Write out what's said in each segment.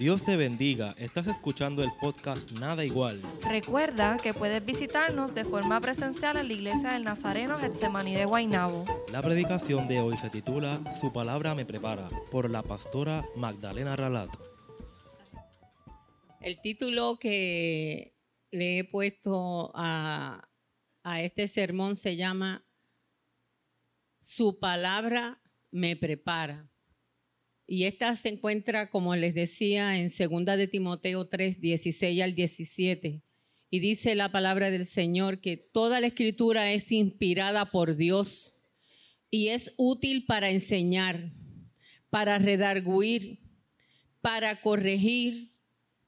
Dios te bendiga. Estás escuchando el podcast Nada Igual. Recuerda que puedes visitarnos de forma presencial en la iglesia del Nazareno Getsemaní de Guaynabo. La predicación de hoy se titula Su palabra me prepara por la pastora Magdalena Ralat. El título que le he puesto a, a este sermón se llama Su palabra me prepara. Y esta se encuentra, como les decía, en 2 de Timoteo 3, 16 al 17. Y dice la palabra del Señor que toda la escritura es inspirada por Dios y es útil para enseñar, para redarguir, para corregir,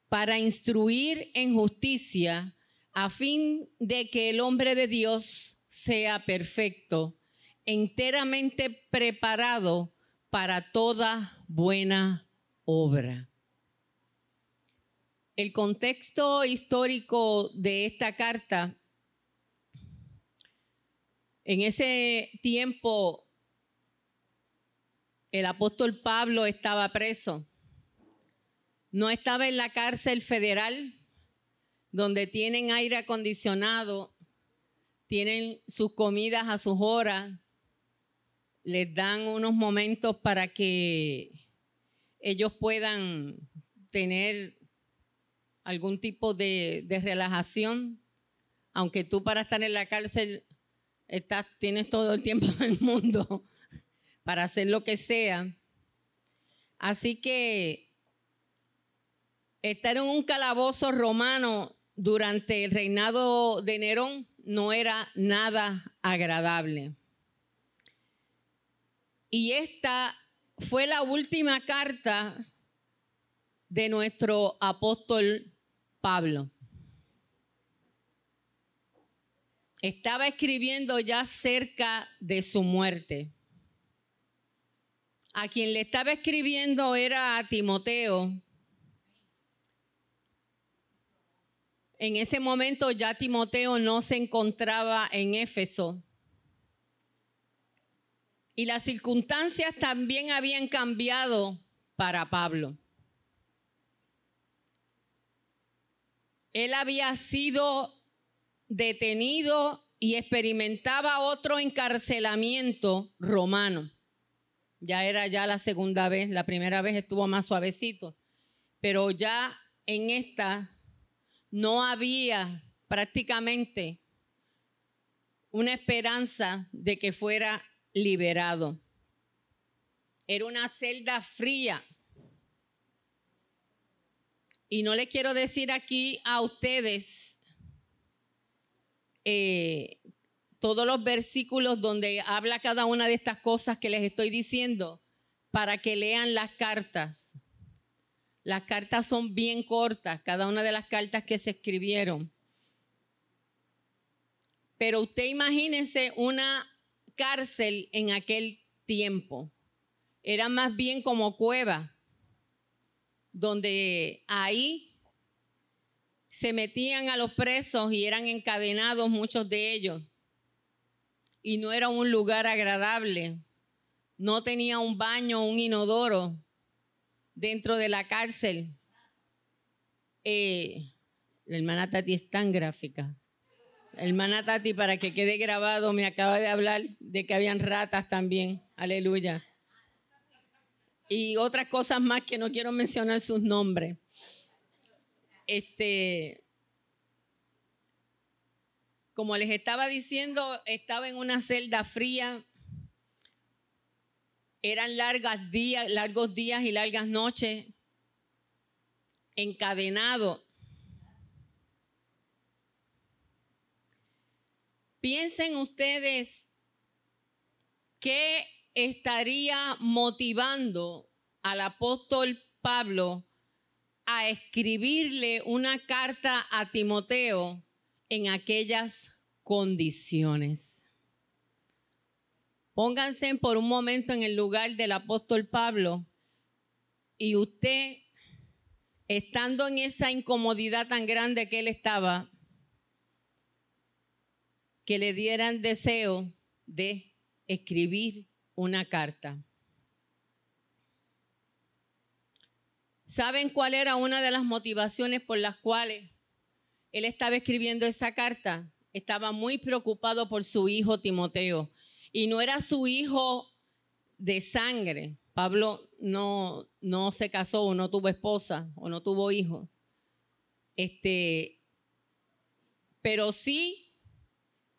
para instruir en justicia, a fin de que el hombre de Dios sea perfecto, enteramente preparado para toda buena obra. El contexto histórico de esta carta, en ese tiempo el apóstol Pablo estaba preso. No estaba en la cárcel federal, donde tienen aire acondicionado, tienen sus comidas a sus horas, les dan unos momentos para que ellos puedan tener algún tipo de, relajación, aunque tú para estar en la cárcel estás, tienes todo el tiempo del mundo para hacer lo que sea. Así que estar en un calabozo romano durante el reinado de Nerón no era nada agradable. Y esta fue la última carta de nuestro apóstol Pablo. Estaba escribiendo ya cerca de su muerte. A quien le estaba escribiendo era a Timoteo. En ese momento ya Timoteo no se encontraba en Éfeso y las circunstancias también habían cambiado para Pablo. Él había sido detenido y experimentaba otro encarcelamiento romano. Ya era ya la segunda vez, la primera vez estuvo más suavecito, pero ya en esta no había prácticamente una esperanza de que fuera liberado. Era una celda fría. Y no le quiero decir aquí a ustedes eh, todos los versículos donde habla cada una de estas cosas que les estoy diciendo para que lean las cartas. Las cartas son bien cortas, cada una de las cartas que se escribieron. Pero usted imagínese una cárcel en aquel tiempo. Era más bien como cueva, donde ahí se metían a los presos y eran encadenados muchos de ellos. Y no era un lugar agradable. No tenía un baño, un inodoro dentro de la cárcel. Eh, la hermana Tati es tan gráfica. Hermana Tati, para que quede grabado, me acaba de hablar de que habían ratas también. Aleluya. Y otras cosas más que no quiero mencionar sus nombres. Este, como les estaba diciendo, estaba en una celda fría. Eran largas días, largos días y largas noches, encadenado Piensen ustedes qué estaría motivando al apóstol Pablo a escribirle una carta a Timoteo en aquellas condiciones. Pónganse por un momento en el lugar del apóstol Pablo y usted, estando en esa incomodidad tan grande que él estaba, que le dieran deseo de escribir una carta. ¿Saben cuál era una de las motivaciones por las cuales él estaba escribiendo esa carta? Estaba muy preocupado por su hijo Timoteo. Y no era su hijo de sangre. Pablo no, no se casó o no tuvo esposa o no tuvo hijo. Este, pero sí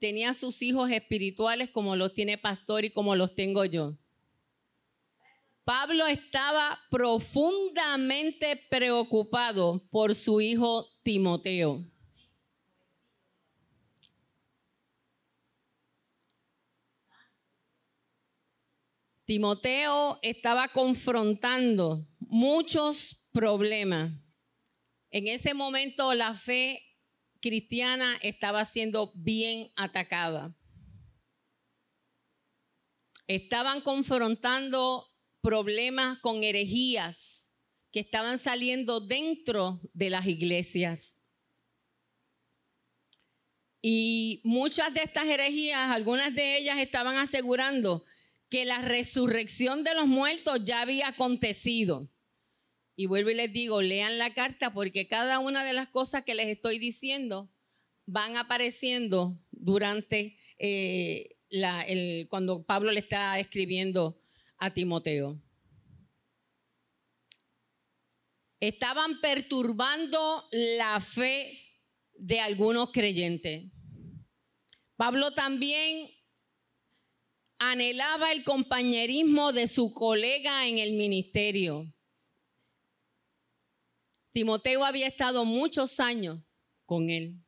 tenía sus hijos espirituales como los tiene pastor y como los tengo yo. Pablo estaba profundamente preocupado por su hijo Timoteo. Timoteo estaba confrontando muchos problemas. En ese momento la fe cristiana estaba siendo bien atacada. Estaban confrontando problemas con herejías que estaban saliendo dentro de las iglesias. Y muchas de estas herejías, algunas de ellas estaban asegurando que la resurrección de los muertos ya había acontecido. Y vuelvo y les digo, lean la carta porque cada una de las cosas que les estoy diciendo van apareciendo durante eh, el, cuando Pablo le está escribiendo a Timoteo. Estaban perturbando la fe de algunos creyentes. Pablo también anhelaba el compañerismo de su colega en el ministerio. Timoteo había estado muchos años con él.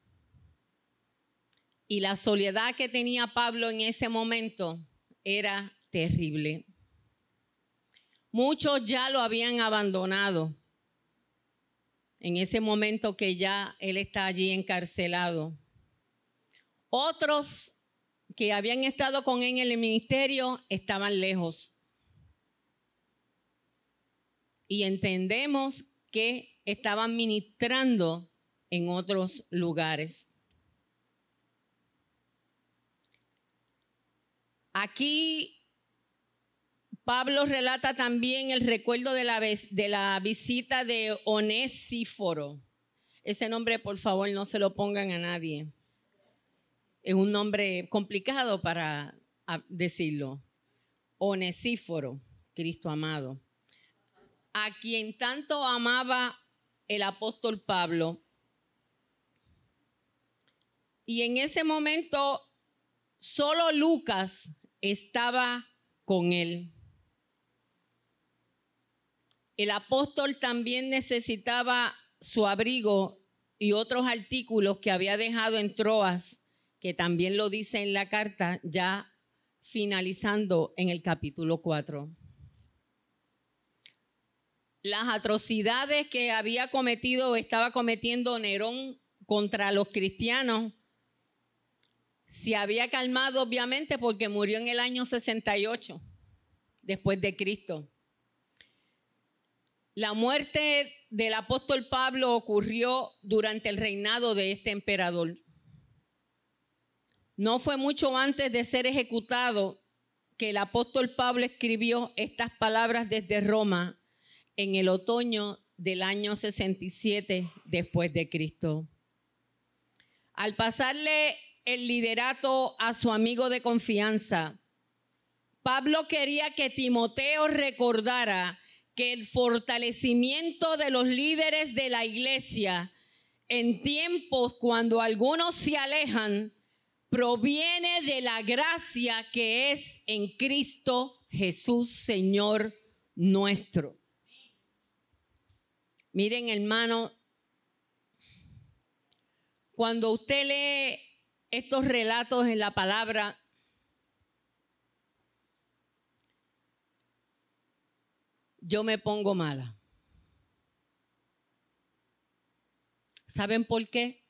Y la soledad que tenía Pablo en ese momento era terrible. Muchos ya lo habían abandonado en ese momento que ya él está allí encarcelado. Otros que habían estado con él en el ministerio estaban lejos. Y entendemos que estaban ministrando en otros lugares. Aquí Pablo relata también el recuerdo de la, de la visita de Onésíforo. Ese nombre, por favor, no se lo pongan a nadie es un nombre complicado para decirlo. Onesíforo, Cristo amado, a quien tanto amaba el apóstol Pablo. Y en ese momento solo Lucas estaba con él. El apóstol también necesitaba su abrigo y otros artículos que había dejado en Troas que también lo dice en la carta, ya finalizando en el capítulo 4. Las atrocidades que había cometido o estaba cometiendo Nerón contra los cristianos se había calmado obviamente porque murió en el año 68 después de Cristo. La muerte del apóstol Pablo ocurrió durante el reinado de este emperador. No fue mucho antes de ser ejecutado que el apóstol Pablo escribió estas palabras desde Roma en el otoño del año 67 después de Cristo. Al pasarle el liderato a su amigo de confianza, Pablo quería que Timoteo recordara que el fortalecimiento de los líderes de la iglesia en tiempos cuando algunos se alejan proviene de la gracia que es en Cristo Jesús, Señor nuestro. Miren, hermano, cuando usted lee estos relatos en la palabra, yo me pongo mala. ¿Saben por qué?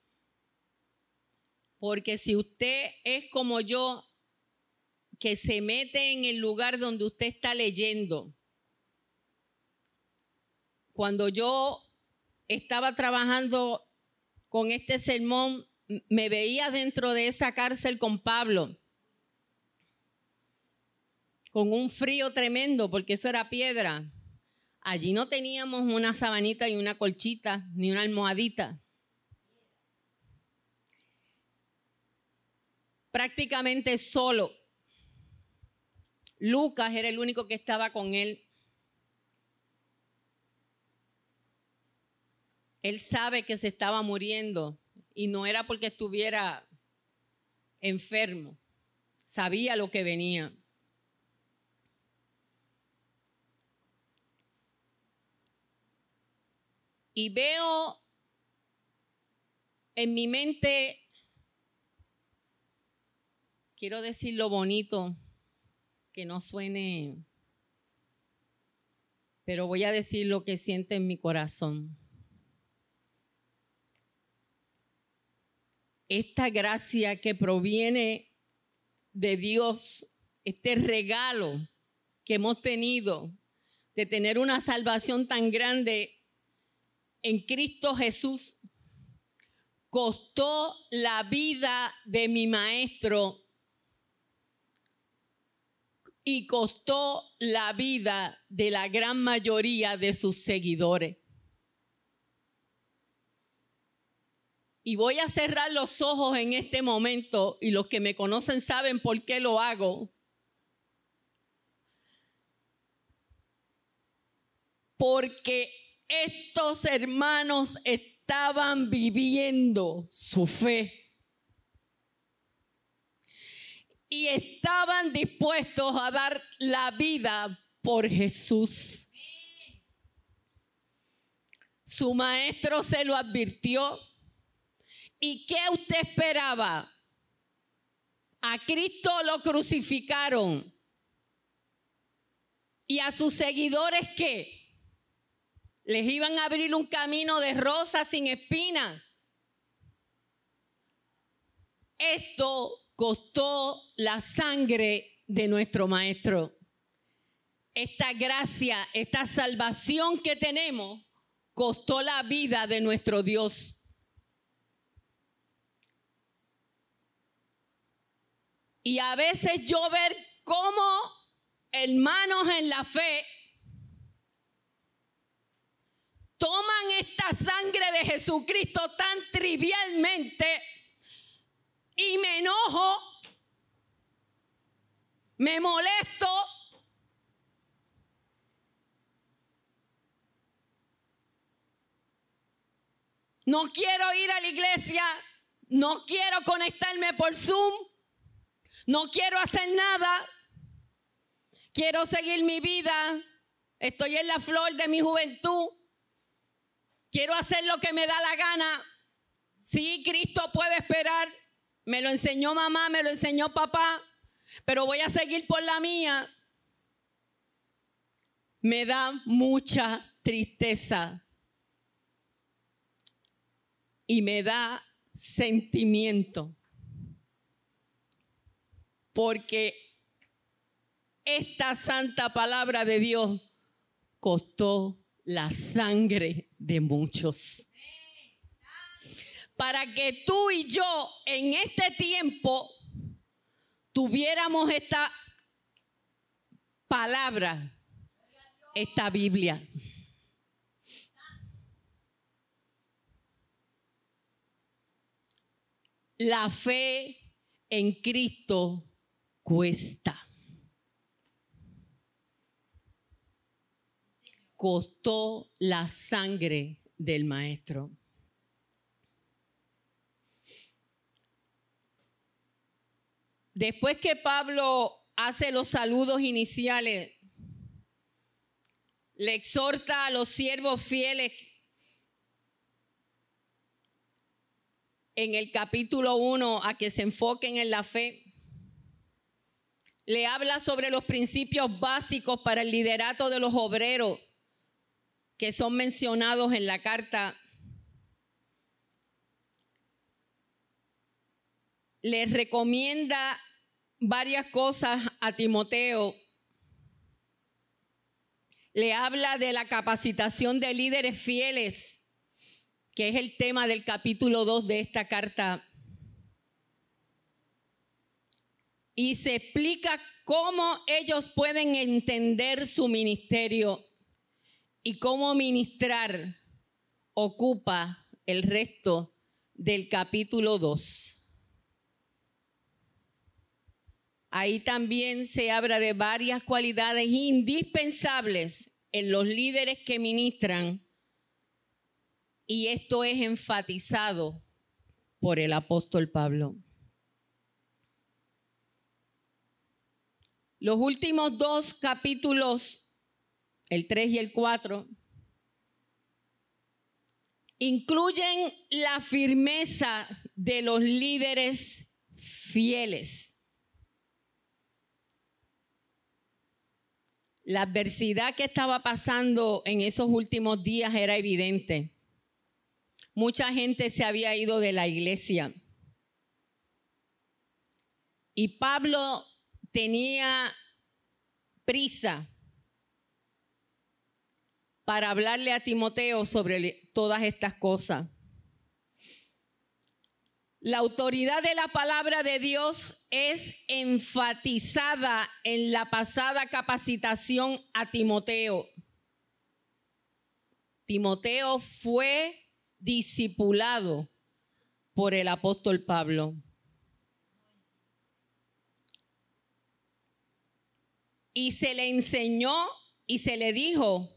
Porque si usted es como yo, que se mete en el lugar donde usted está leyendo, cuando yo estaba trabajando con este sermón, me veía dentro de esa cárcel con Pablo, con un frío tremendo, porque eso era piedra. Allí no teníamos una sabanita y una colchita, ni una almohadita. Prácticamente solo. Lucas era el único que estaba con él. Él sabe que se estaba muriendo y no era porque estuviera enfermo. Sabía lo que venía. Y veo en mi mente, quiero decir lo bonito, que no suene, pero voy a decir lo que siente en mi corazón. Esta gracia que proviene de Dios, este regalo que hemos tenido de tener una salvación tan grande en Cristo Jesús, costó la vida de mi maestro y costó la vida de la gran mayoría de sus seguidores. Y voy a cerrar los ojos en este momento y los que me conocen saben por qué lo hago. Porque estos hermanos estaban viviendo su fe. y estaban dispuestos a dar la vida por Jesús. Su maestro se lo advirtió. ¿Y qué usted esperaba? A Cristo lo crucificaron. ¿Y a sus seguidores qué? Les iban a abrir un camino de rosas sin espinas. Esto costó la sangre de nuestro Maestro. Esta gracia, esta salvación que tenemos, costó la vida de nuestro Dios. Y a veces yo ver cómo hermanos en la fe toman esta sangre de Jesucristo tan trivialmente y me enojo, me molesto. No quiero ir a la iglesia, no quiero conectarme por Zoom, no quiero hacer nada, quiero seguir mi vida, estoy en la flor de mi juventud, quiero hacer lo que me da la gana. Sí, Cristo puede esperar, me lo enseñó mamá, me lo enseñó papá, pero voy a seguir por la mía. Me da mucha tristeza y me da sentimiento. Porque esta santa palabra de Dios costó la sangre de muchos para que tú y yo en este tiempo tuviéramos esta palabra, esta Biblia. La fe en Cristo cuesta. Costó la sangre del maestro. Después que Pablo hace los saludos iniciales, le exhorta a los siervos fieles en el capítulo 1 a que se enfoquen en la fe. Le habla sobre los principios básicos para el liderato de los obreros que son mencionados en la carta. Les recomienda varias cosas a Timoteo. Le habla de la capacitación de líderes fieles, que es el tema del capítulo 2 de esta carta. Y se explica cómo ellos pueden entender su ministerio y cómo ministrar ocupa el resto del capítulo 2. Ahí también se habla de varias cualidades indispensables en los líderes que ministran y esto es enfatizado por el apóstol Pablo. Los últimos dos capítulos el 3 y el 4, incluyen la firmeza de los líderes fieles. La adversidad que estaba pasando en esos últimos días era evidente. Mucha gente se había ido de la iglesia. Y Pablo tenía prisa para hablarle a Timoteo sobre todas estas cosas. La autoridad de la palabra de Dios es enfatizada en la pasada capacitación a Timoteo. Timoteo fue discipulado por el apóstol Pablo. Y se le enseñó y se le dijo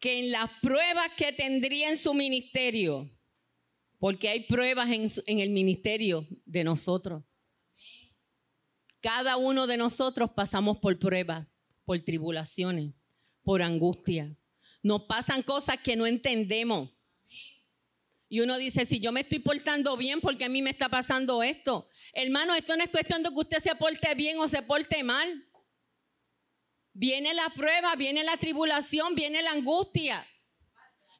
que en las pruebas que tendría en su ministerio, porque hay pruebas en, el ministerio de nosotros. Cada uno de nosotros pasamos por pruebas, por tribulaciones, por angustia. Nos pasan cosas que no entendemos. Y uno dice, si yo me estoy portando bien, ¿por qué a mí me está pasando esto? Hermano, esto no es cuestión de que usted se porte bien o se porte mal. Viene la prueba, viene la tribulación, viene la angustia.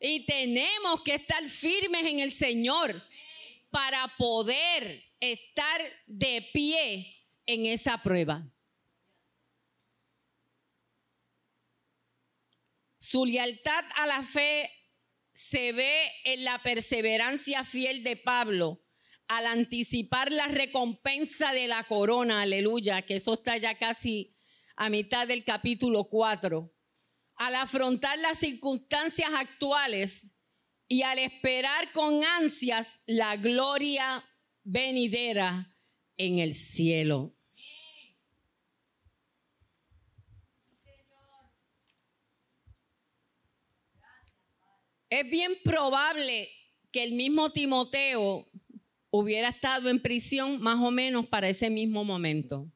Y tenemos que estar firmes en el Señor para poder estar de pie en esa prueba. Su lealtad a la fe se ve en la perseverancia fiel de Pablo al anticipar la recompensa de la corona, aleluya, que eso está ya casi a mitad del capítulo 4, al afrontar las circunstancias actuales y al esperar con ansias la gloria venidera en el cielo. Es bien probable que el mismo Timoteo hubiera estado en prisión más o menos para ese mismo momento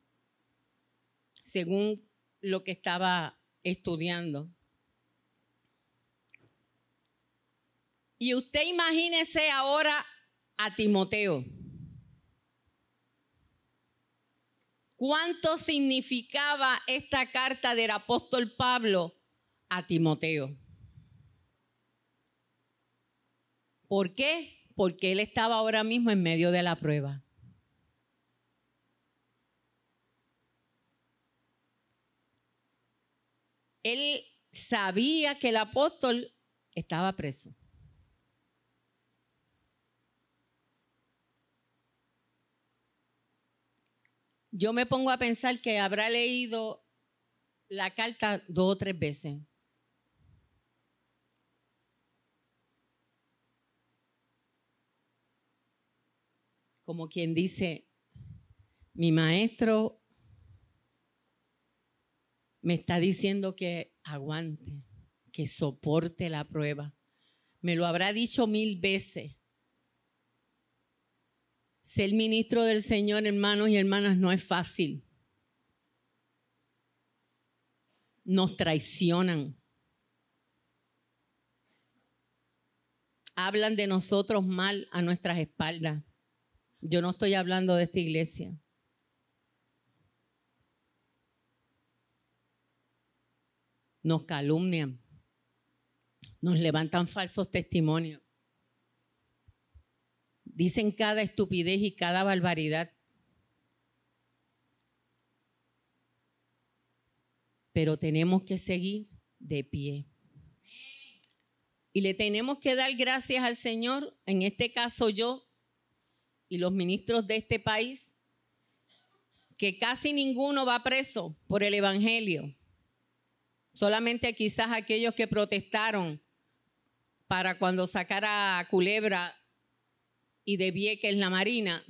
según lo que estaba estudiando. Y usted imagínese ahora a Timoteo. ¿Cuánto significaba esta carta del apóstol Pablo a Timoteo? ¿Por qué? Porque él estaba ahora mismo en medio de la prueba. Él sabía que el apóstol estaba preso. Yo me pongo a pensar que habrá leído la carta dos o tres veces. Como quien dice, mi maestro me está diciendo que aguante, que soporte la prueba. Me lo habrá dicho mil veces. Ser ministro del Señor, hermanos y hermanas, no es fácil. Nos traicionan. Hablan de nosotros mal a nuestras espaldas. Yo no estoy hablando de esta iglesia. Nos calumnian, nos levantan falsos testimonios, dicen cada estupidez y cada barbaridad. Pero tenemos que seguir de pie. Y le tenemos que dar gracias al Señor, en este caso yo y los ministros de este país, que casi ninguno va preso por el Evangelio Solamente quizás aquellos que protestaron para cuando sacara a Culebra y de Vieques la Marina,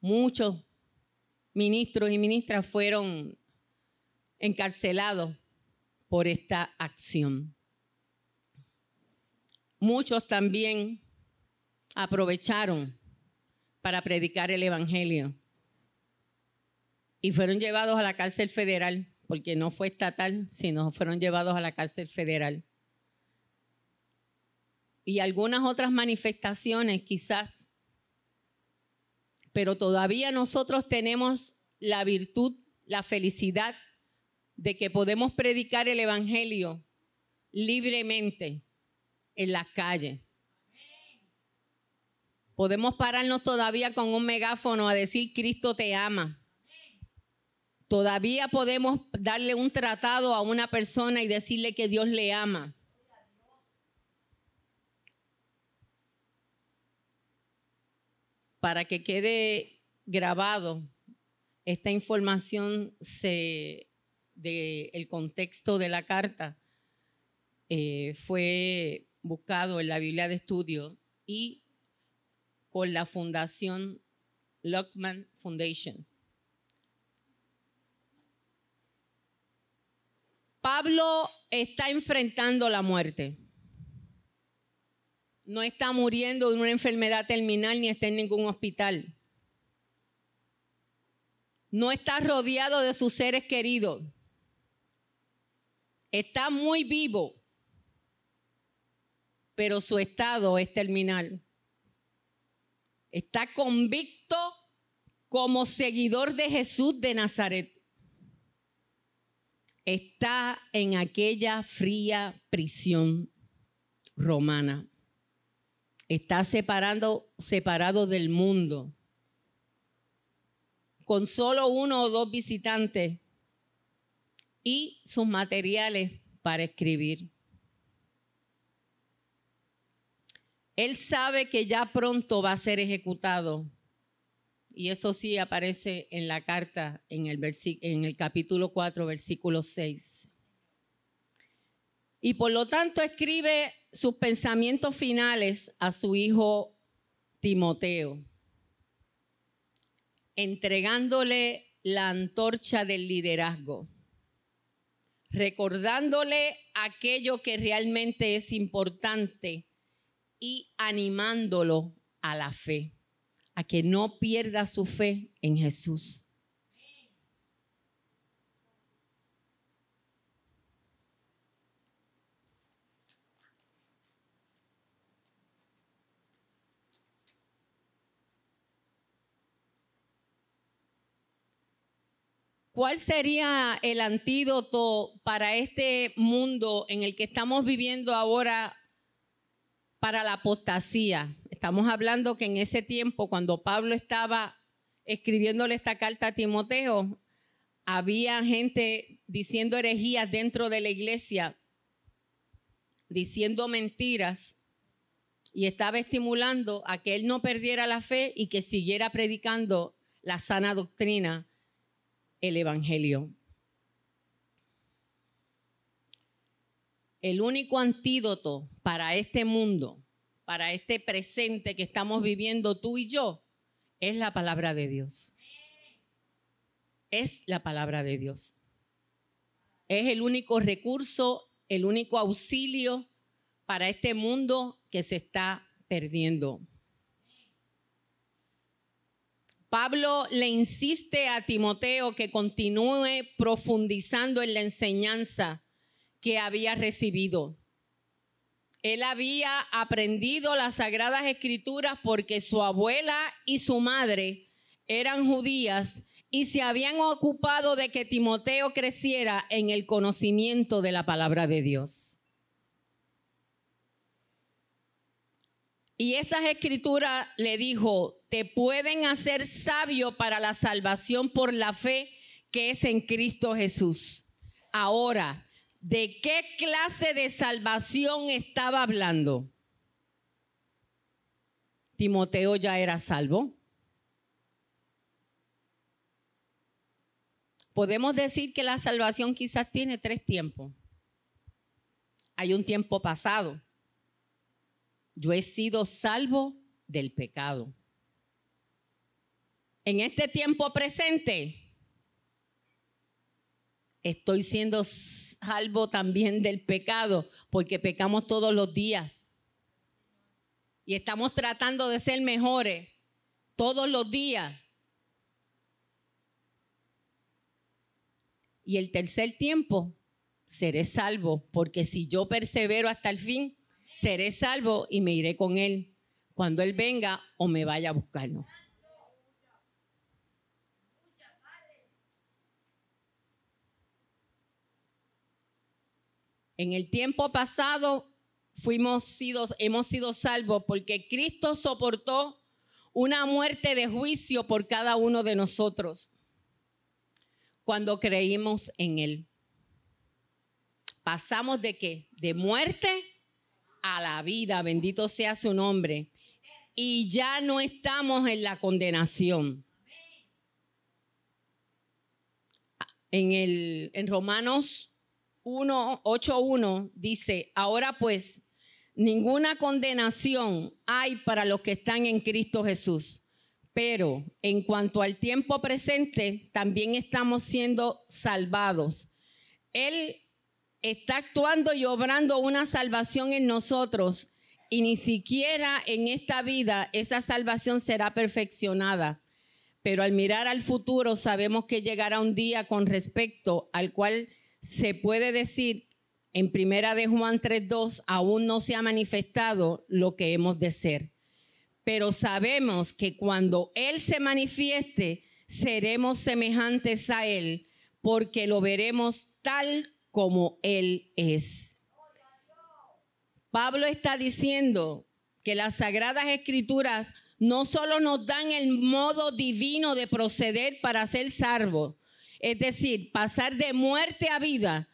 muchos ministros y ministras fueron encarcelados por esta acción. Muchos también aprovecharon para predicar el Evangelio y fueron llevados a la cárcel federal, porque no fue estatal, sino fueron llevados a la cárcel federal. Y algunas otras manifestaciones quizás, pero todavía nosotros tenemos la virtud, la felicidad de que podemos predicar el Evangelio libremente en las calles. Podemos pararnos todavía con un megáfono a decir Cristo te ama. Todavía podemos darle un tratado a una persona y decirle que Dios le ama. Para que quede grabado esta información se, de contexto de la carta eh, fue buscado en la Biblia de estudio y con la fundación Lockman Foundation. Pablo está enfrentando la muerte. No está muriendo de una enfermedad terminal ni está en ningún hospital. No está rodeado de sus seres queridos. Está muy vivo, pero su estado es terminal. Está convicto como seguidor de Jesús de Nazaret está en aquella fría prisión romana. Está separando, separado del mundo. Con solo uno o dos visitantes y sus materiales para escribir. Él sabe que ya pronto va a ser ejecutado y eso sí aparece en la carta en el, en el capítulo 4, versículo 6. Y por lo tanto escribe sus pensamientos finales a su hijo Timoteo, entregándole la antorcha del liderazgo, recordándole aquello que realmente es importante y animándolo a la fe a que no pierda su fe en Jesús. ¿Cuál sería el antídoto para este mundo en el que estamos viviendo ahora para la apostasía? Estamos hablando que en ese tiempo, cuando Pablo estaba escribiéndole esta carta a Timoteo, había gente diciendo herejías dentro de la iglesia, diciendo mentiras, y estaba estimulando a que él no perdiera la fe y que siguiera predicando la sana doctrina, el Evangelio. El único antídoto para este mundo para este presente que estamos viviendo tú y yo es la palabra de Dios. Es la palabra de Dios. Es el único recurso, el único auxilio para este mundo que se está perdiendo. Pablo le insiste a Timoteo que continúe profundizando en la enseñanza que había recibido. Él había aprendido las sagradas escrituras porque su abuela y su madre eran judías y se habían ocupado de que Timoteo creciera en el conocimiento de la palabra de Dios. Y esas escrituras le dijo, te pueden hacer sabio para la salvación por la fe que es en Cristo Jesús. Ahora, ¿De qué clase de salvación estaba hablando? Timoteo ya era salvo. Podemos decir que la salvación quizás tiene tres tiempos. hay un tiempo pasado. Yo he sido salvo del pecado. En este tiempo presente, estoy siendo salvo también del pecado, porque pecamos todos los días. Y estamos tratando de ser mejores todos los días. Y el tercer tiempo, seré salvo, porque si yo persevero hasta el fin, seré salvo y me iré con Él cuando Él venga o me vaya a buscarlo. En el tiempo pasado fuimos hemos sido salvos porque Cristo soportó una muerte de juicio por cada uno de nosotros cuando creímos en Él. Pasamos de qué? De muerte a la vida, bendito sea su nombre. Y ya no estamos en la condenación. En, el, en Romanos 1, 8.1 dice, ahora pues, ninguna condenación hay para los que están en Cristo Jesús. Pero en cuanto al tiempo presente, también estamos siendo salvados. Él está actuando y obrando una salvación en nosotros y ni siquiera en esta vida esa salvación será perfeccionada. Pero al mirar al futuro sabemos que llegará un día con respecto al cual se puede decir en primera de Juan 3:2 aún no se ha manifestado lo que hemos de ser. Pero sabemos que cuando él se manifieste seremos semejantes a él porque lo veremos tal como él es. Pablo está diciendo que las sagradas escrituras no solo nos dan el modo divino de proceder para ser salvos, es decir, pasar de muerte a vida,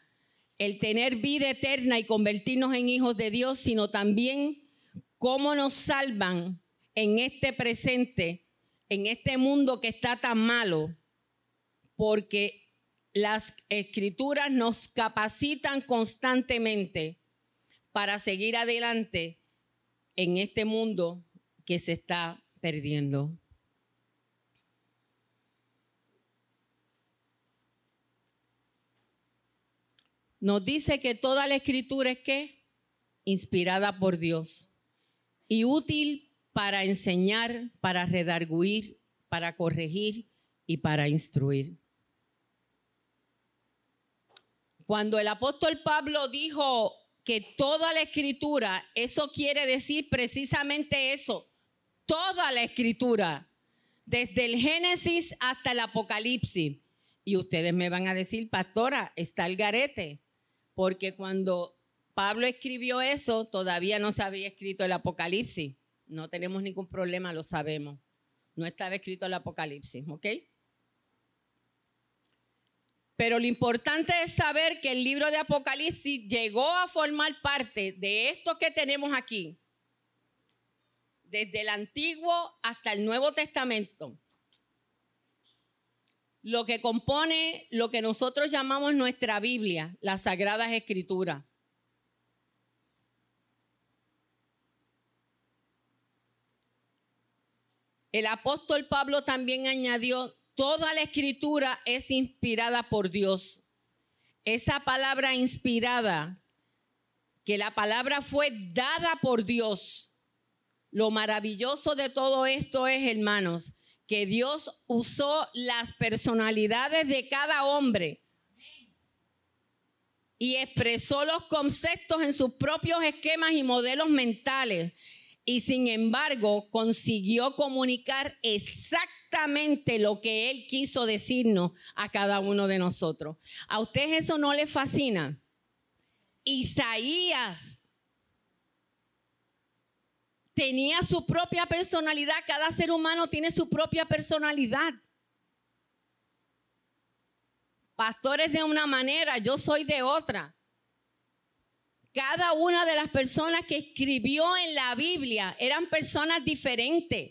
el tener vida eterna y convertirnos en hijos de Dios, sino también cómo nos salvan en este presente, en este mundo que está tan malo, porque las escrituras nos capacitan constantemente para seguir adelante en este mundo que se está perdiendo. Nos dice que toda la escritura es que inspirada por Dios y útil para enseñar, para redarguir, para corregir y para instruir. Cuando el apóstol Pablo dijo que toda la escritura, eso quiere decir precisamente eso, toda la escritura, desde el Génesis hasta el Apocalipsis. Y ustedes me van a decir, pastora, está el garete porque cuando Pablo escribió eso, todavía no se había escrito el Apocalipsis. No tenemos ningún problema, lo sabemos. No estaba escrito el Apocalipsis, ¿ok? Pero lo importante es saber que el libro de Apocalipsis llegó a formar parte de esto que tenemos aquí, desde el Antiguo hasta el Nuevo Testamento lo que compone lo que nosotros llamamos nuestra Biblia, las Sagradas Escrituras. El apóstol Pablo también añadió, toda la escritura es inspirada por Dios. Esa palabra inspirada, que la palabra fue dada por Dios. Lo maravilloso de todo esto es, hermanos, que Dios usó las personalidades de cada hombre y expresó los conceptos en sus propios esquemas y modelos mentales y sin embargo consiguió comunicar exactamente lo que él quiso decirnos a cada uno de nosotros. ¿A usted eso no le fascina? Isaías tenía su propia personalidad. Cada ser humano tiene su propia personalidad. Pastores de una manera, yo soy de otra. Cada una de las personas que escribió en la Biblia eran personas diferentes,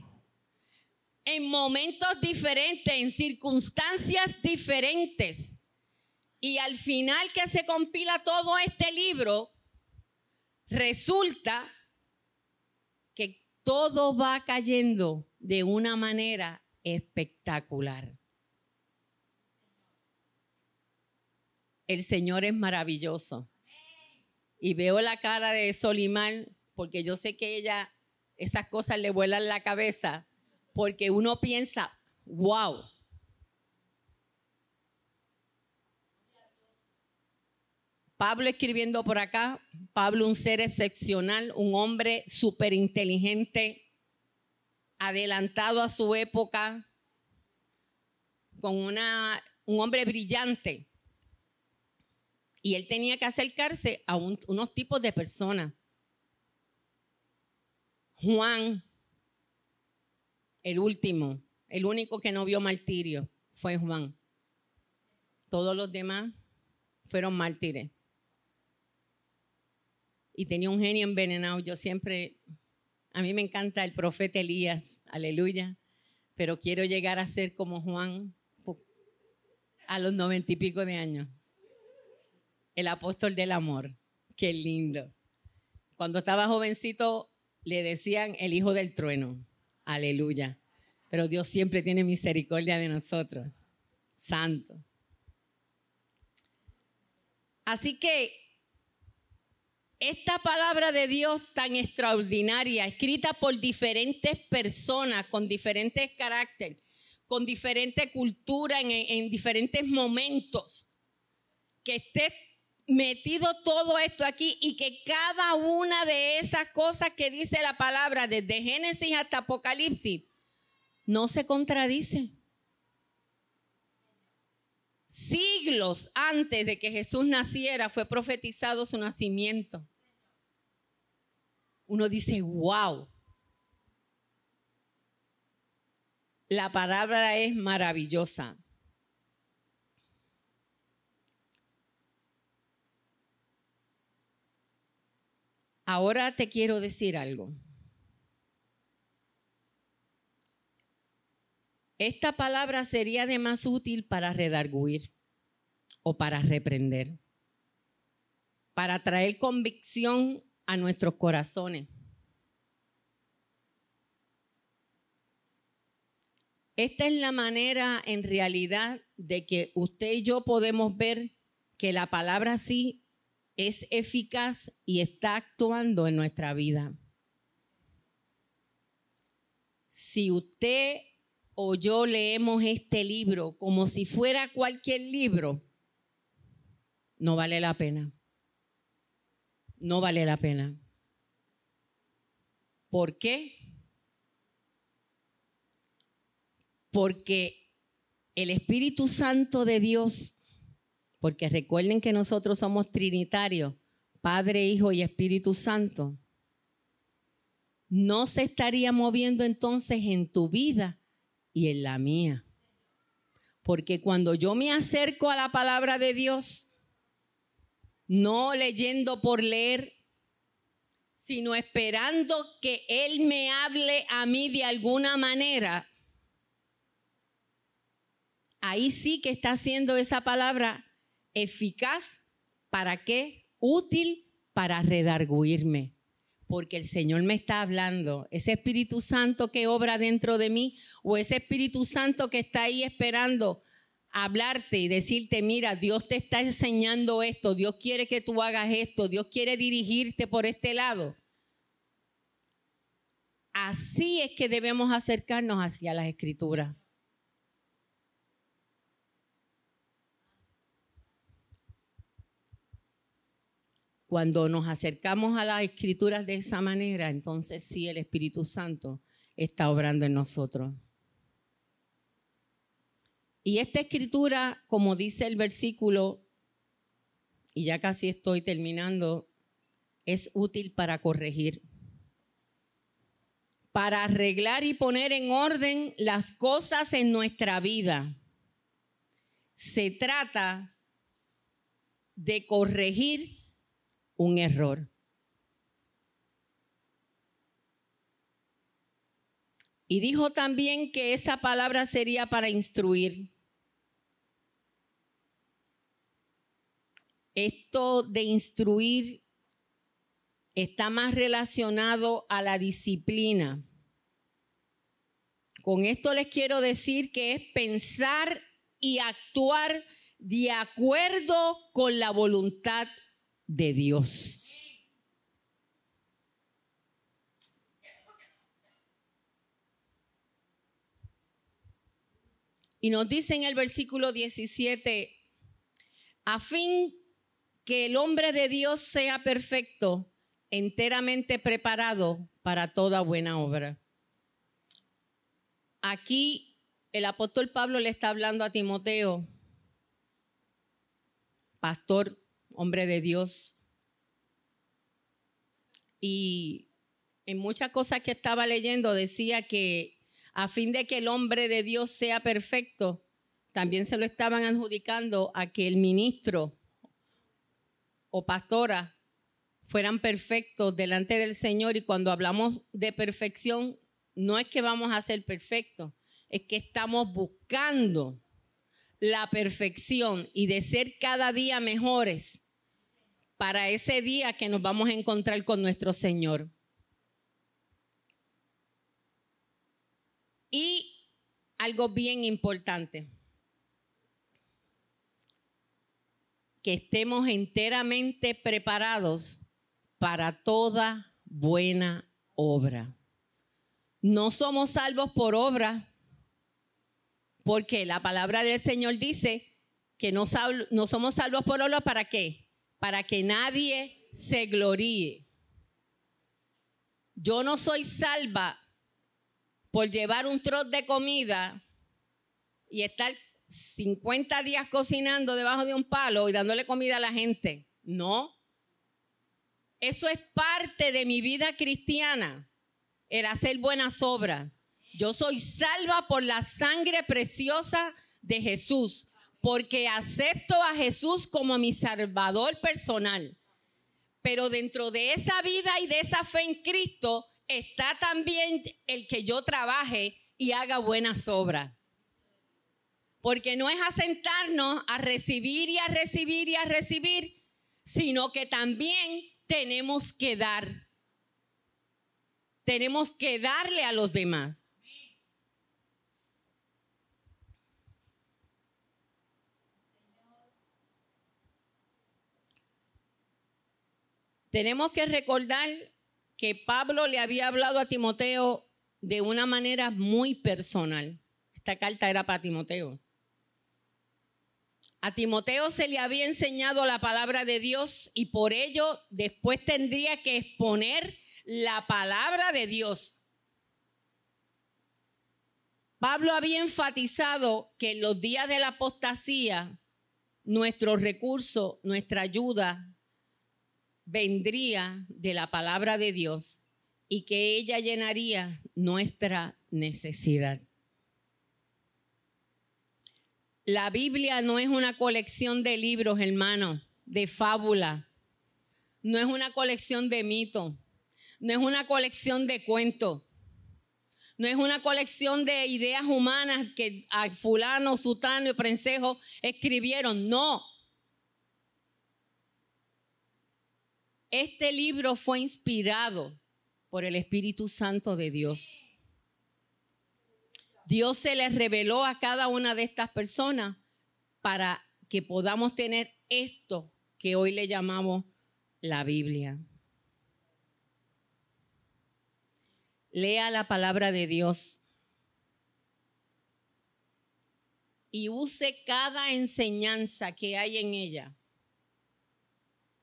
en momentos diferentes, en circunstancias diferentes. Y al final que se compila todo este libro, resulta todo va cayendo de una manera espectacular. El Señor es maravilloso. Y veo la cara de Solimán, porque yo sé que ella, esas cosas le vuelan la cabeza, porque uno piensa, wow. Pablo escribiendo por acá, Pablo un ser excepcional, un hombre súper inteligente, adelantado a su época, con una, un hombre brillante. Y él tenía que acercarse a unos tipos de personas. Juan, el último, el único que no vio martirio, fue Juan. Todos los demás fueron mártires. Y tenía un genio envenenado. Yo siempre, a mí me encanta el profeta Elías, aleluya, pero quiero llegar a ser como Juan a los noventa y pico de años el apóstol del amor. Qué lindo. Cuando estaba jovencito le decían el hijo del trueno. Aleluya. Pero Dios siempre tiene misericordia de nosotros. Santo. Así que esta palabra de Dios tan extraordinaria, escrita por diferentes personas con diferentes caracteres, con diferente cultura en, en diferentes momentos, que esté metido todo esto aquí y que cada una de esas cosas que dice la palabra, desde Génesis hasta Apocalipsis, no se contradice. Siglos antes de que Jesús naciera fue profetizado su nacimiento. Uno dice, wow. La palabra es maravillosa. Ahora te quiero decir algo. Esta palabra sería de más útil para redarguir o para reprender, para traer convicción a nuestros corazones. Esta es la manera en realidad de que usted y yo podemos ver que la palabra sí es eficaz y está actuando en nuestra vida. Si usted o yo leemos este libro como si fuera cualquier libro, no vale la pena. No vale la pena. ¿Por qué? Porque el Espíritu Santo de Dios porque recuerden que nosotros somos trinitarios, Padre, Hijo y Espíritu Santo. No se estaría moviendo entonces en tu vida y en la mía. Porque cuando yo me acerco a la palabra de Dios, no leyendo por leer, sino esperando que Él me hable a mí de alguna manera, ahí sí que está haciendo esa palabra eficaz, ¿para qué? Útil para redarguirme. Porque el Señor me está hablando. Ese Espíritu Santo que obra dentro de mí o ese Espíritu Santo que está ahí esperando hablarte y decirte, mira, Dios te está enseñando esto, Dios quiere que tú hagas esto, Dios quiere dirigirte por este lado. Así es que debemos acercarnos hacia las escrituras. Cuando nos acercamos a las escrituras de esa manera, entonces sí el Espíritu Santo está obrando en nosotros. Y esta escritura, como dice el versículo, y ya casi estoy terminando, es útil para corregir, para arreglar y poner en orden las cosas en nuestra vida. Se trata de corregir un error. Y dijo también que esa palabra sería para instruir. Esto de instruir está más relacionado a la disciplina. Con esto les quiero decir que es pensar y actuar de acuerdo con la voluntad de Dios. Y nos dice en el versículo 17, a fin que el hombre de Dios sea perfecto, enteramente preparado para toda buena obra. Aquí el apóstol Pablo le está hablando a Timoteo, pastor, hombre de Dios. Y en muchas cosas que estaba leyendo decía que a fin de que el hombre de Dios sea perfecto, también se lo estaban adjudicando a que el ministro o pastora fueran perfectos delante del Señor. Y cuando hablamos de perfección, no es que vamos a ser perfectos, es que estamos buscando la perfección y de ser cada día mejores para ese día que nos vamos a encontrar con nuestro Señor. Y algo bien importante, que estemos enteramente preparados para toda buena obra. No somos salvos por obra, porque la palabra del Señor dice que no, somos salvos por obra para qué? Para que nadie se gloríe. Yo no soy salva por llevar un trot de comida y estar 50 días cocinando debajo de un palo y dándole comida a la gente. No. Eso es parte de mi vida cristiana, el hacer buenas obras. Yo soy salva por la sangre preciosa de Jesús, porque acepto a Jesús como mi salvador personal. Pero dentro de esa vida y de esa fe en Cristo, está también el que yo trabaje y haga buenas obras. Porque no es asentarnos a recibir y a recibir y a recibir, sino que también tenemos que dar. Tenemos que darle a los demás. Tenemos que recordar que Pablo le había hablado a Timoteo de una manera muy personal. Esta carta era para Timoteo. A Timoteo se le había enseñado la palabra de Dios y por ello después tendría que exponer la palabra de Dios. Pablo había enfatizado que en los días de la apostasía, nuestro recurso, nuestra ayuda, vendría de la palabra de Dios y que ella llenaría nuestra necesidad. La Biblia no es una colección de libros, hermano, de fábula. No es una colección de mitos. No es una colección de cuentos. No es una colección de ideas humanas que a fulano, sutano y prensejo escribieron. No, Este libro fue inspirado por el Espíritu Santo de Dios. Dios se les reveló a cada una de estas personas para que podamos tener esto que hoy le llamamos la Biblia. Lea la palabra de Dios y use cada enseñanza que hay en ella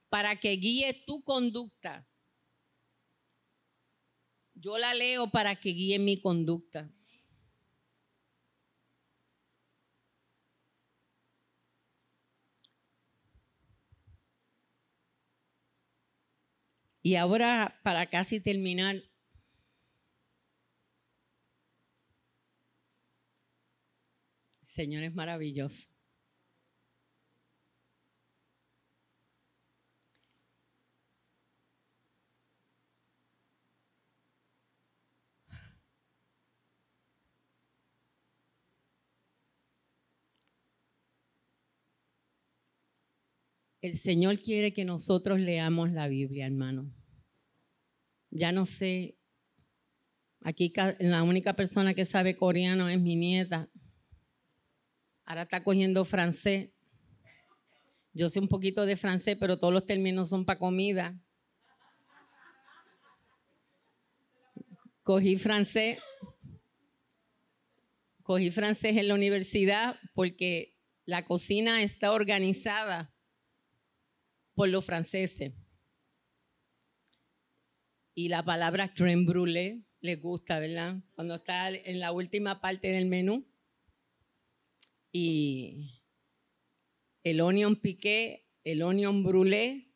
para que guíe tu conducta. Yo la leo para que guíe mi conducta. Y ahora, para casi terminar, Señor es. El Señor quiere que nosotros leamos la Biblia, hermano. Ya no sé. Aquí la única persona que sabe coreano es mi nieta. Ahora está cogiendo francés. Yo sé un poquito de francés, pero todos los términos son para comida. Cogí francés. Cogí francés en la universidad porque la cocina está organizada por los franceses. Y la palabra crème brûlée les gusta, ¿verdad? Cuando está en la última parte del menú. Y el onion piqué, el onion brûlé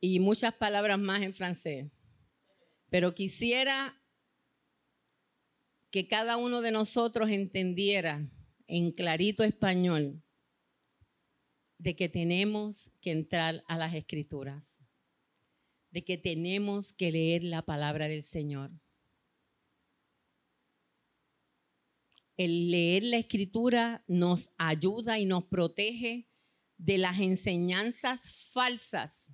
y muchas palabras más en francés. Pero quisiera que cada uno de nosotros entendiera en clarito español de que tenemos que entrar a las escrituras, de que tenemos que leer la palabra del Señor. El leer la escritura nos ayuda y nos protege de las enseñanzas falsas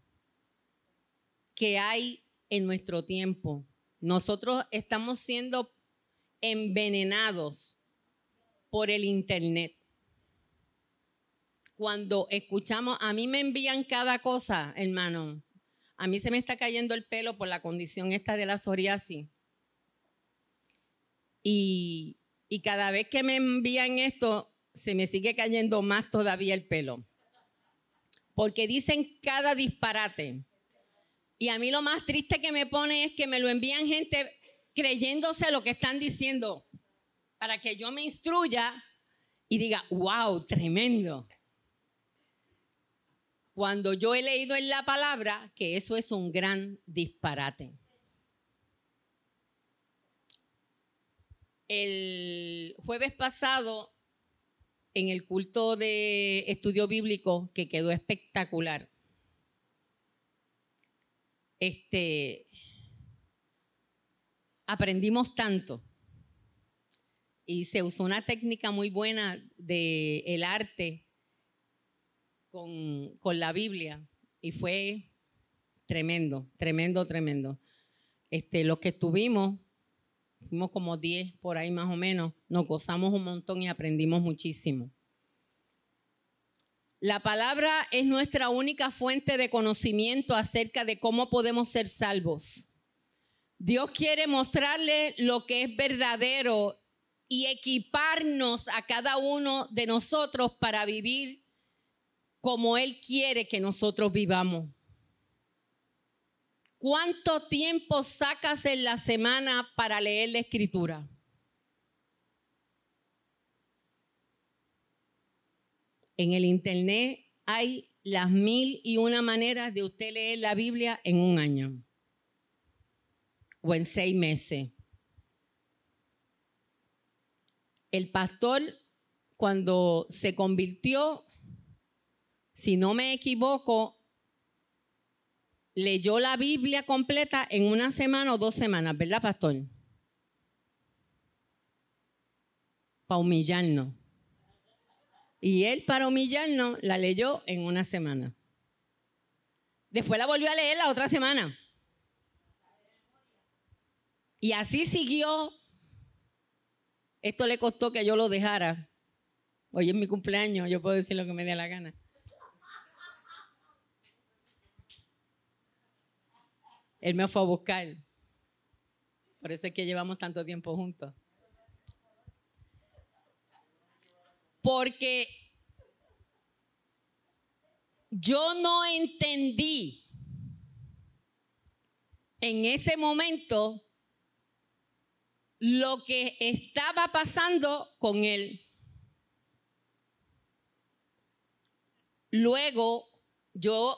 que hay en nuestro tiempo. Nosotros estamos siendo envenenados por el Internet. Cuando escuchamos, a mí me envían cada cosa, hermano. A mí se me está cayendo el pelo por la condición esta de la psoriasis. Y cada vez que me envían esto, se me sigue cayendo más todavía el pelo. Porque dicen cada disparate. Y a mí lo más triste que me pone es que me lo envían gente creyéndose lo que están diciendo para que yo me instruya y diga, wow, tremendo. Cuando yo he leído en la palabra que eso es un gran disparate. el jueves pasado en el culto de estudio bíblico que quedó espectacular. Este aprendimos tanto y se usó una técnica muy buena de el arte con, con la Biblia y fue tremendo, tremendo, tremendo. Este, los que estuvimos fuimos como 10 por ahí más o menos, nos gozamos un montón y aprendimos muchísimo. La palabra es nuestra única fuente de conocimiento acerca de cómo podemos ser salvos. Dios quiere mostrarle lo que es verdadero y equiparnos a cada uno de nosotros para vivir como Él quiere que nosotros vivamos. ¿Cuánto tiempo sacas en la semana para leer la escritura? En el internet hay las mil y una maneras de usted leer la Biblia en un año o en seis meses. El pastor, cuando se convirtió, si no me equivoco, leyó la Biblia completa en una semana o dos semanas, ¿verdad, pastor? Para humillarnos. Y él, para humillarnos, la leyó en una semana. Después la volvió a leer la otra semana. Y así siguió. Esto le costó que yo lo dejara. Hoy es mi cumpleaños, yo puedo decir lo que me dé la gana. Él me fue a buscar. Por eso es que llevamos tanto tiempo juntos. Porque yo no entendí en ese momento lo que estaba pasando con él. Luego yo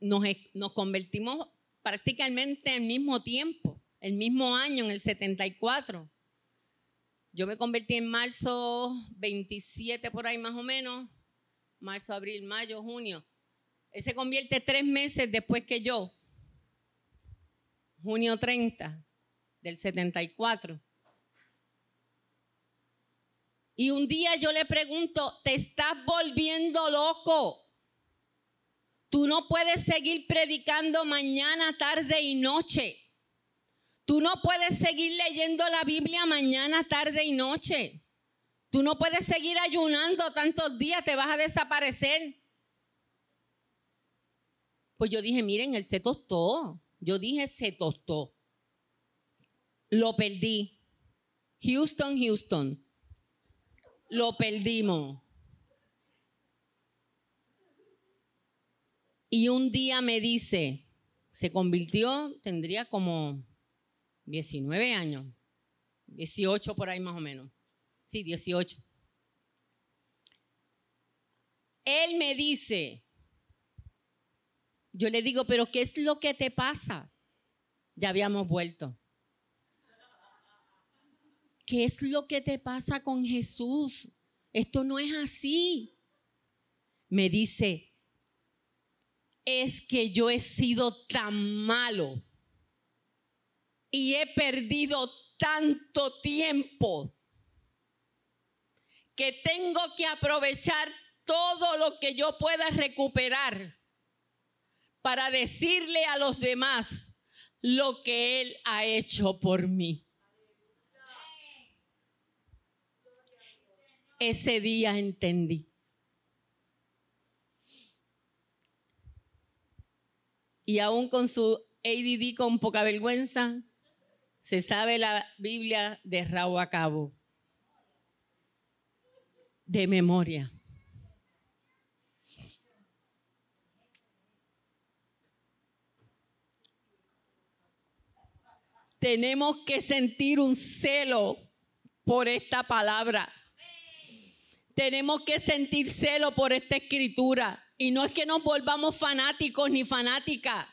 nos, nos convertimos prácticamente al mismo tiempo, el mismo año, en el 74. Yo me convertí en marzo 27 por ahí más o menos, marzo, abril, mayo, junio. Él se convierte tres meses después que yo, junio 30 del 74. Y un día yo le pregunto, ¿te estás volviendo loco? Tú no puedes seguir predicando mañana, tarde y noche. Tú no puedes seguir leyendo la Biblia mañana, tarde y noche. Tú no puedes seguir ayunando tantos días, te vas a desaparecer. Pues yo dije, miren, él se tostó. Yo dije, se tostó. Lo perdí. Houston, Houston. Lo perdimos. Y un día me dice, se convirtió, tendría como 19 años, 18 por ahí más o menos. Sí, 18. Él me dice, yo le digo, pero ¿qué es lo que te pasa? Ya habíamos vuelto. ¿Qué es lo que te pasa con Jesús? Esto no es así. Me dice, es que yo he sido tan malo y he perdido tanto tiempo que tengo que aprovechar todo lo que yo pueda recuperar para decirle a los demás lo que Él ha hecho por mí. Ese día entendí. Y aún con su ADD con poca vergüenza, se sabe la Biblia de rabo a cabo de memoria. Tenemos que sentir un celo por esta palabra. Tenemos que sentir celo por esta escritura. Y no es que nos volvamos fanáticos ni fanáticas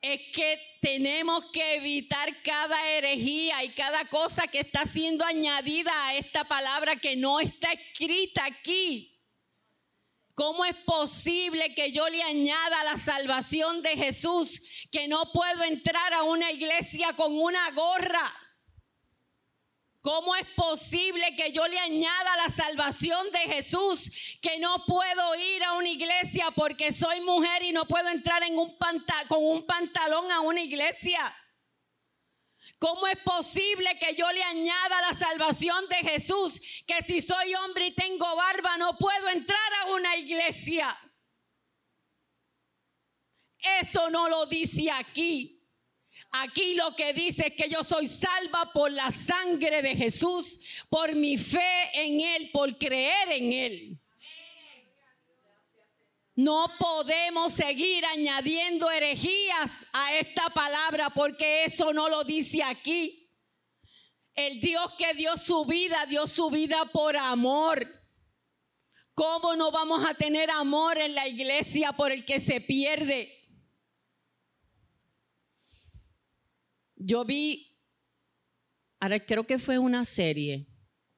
es que tenemos que evitar cada herejía y cada cosa que está siendo añadida a esta palabra que no está escrita aquí. ¿Cómo es posible que yo le añada la salvación de Jesús que no puedo entrar a una iglesia con una gorra? ¿Cómo es posible que yo le añada la salvación de Jesús? Que no puedo ir a una iglesia porque soy mujer y no puedo entrar con un pantalón a una iglesia. ¿Cómo es posible que yo le añada la salvación de Jesús? Que si soy hombre y tengo barba no puedo entrar a una iglesia. Eso no lo dice aquí. Aquí lo que dice es que yo soy salva por la sangre de Jesús, por mi fe en Él, por creer en Él. No podemos seguir añadiendo herejías a esta palabra porque eso no lo dice aquí. El Dios que dio su vida, dio su vida por amor. ¿Cómo no vamos a tener amor en la iglesia por el que se pierde? Yo vi, ahora creo que fue una serie,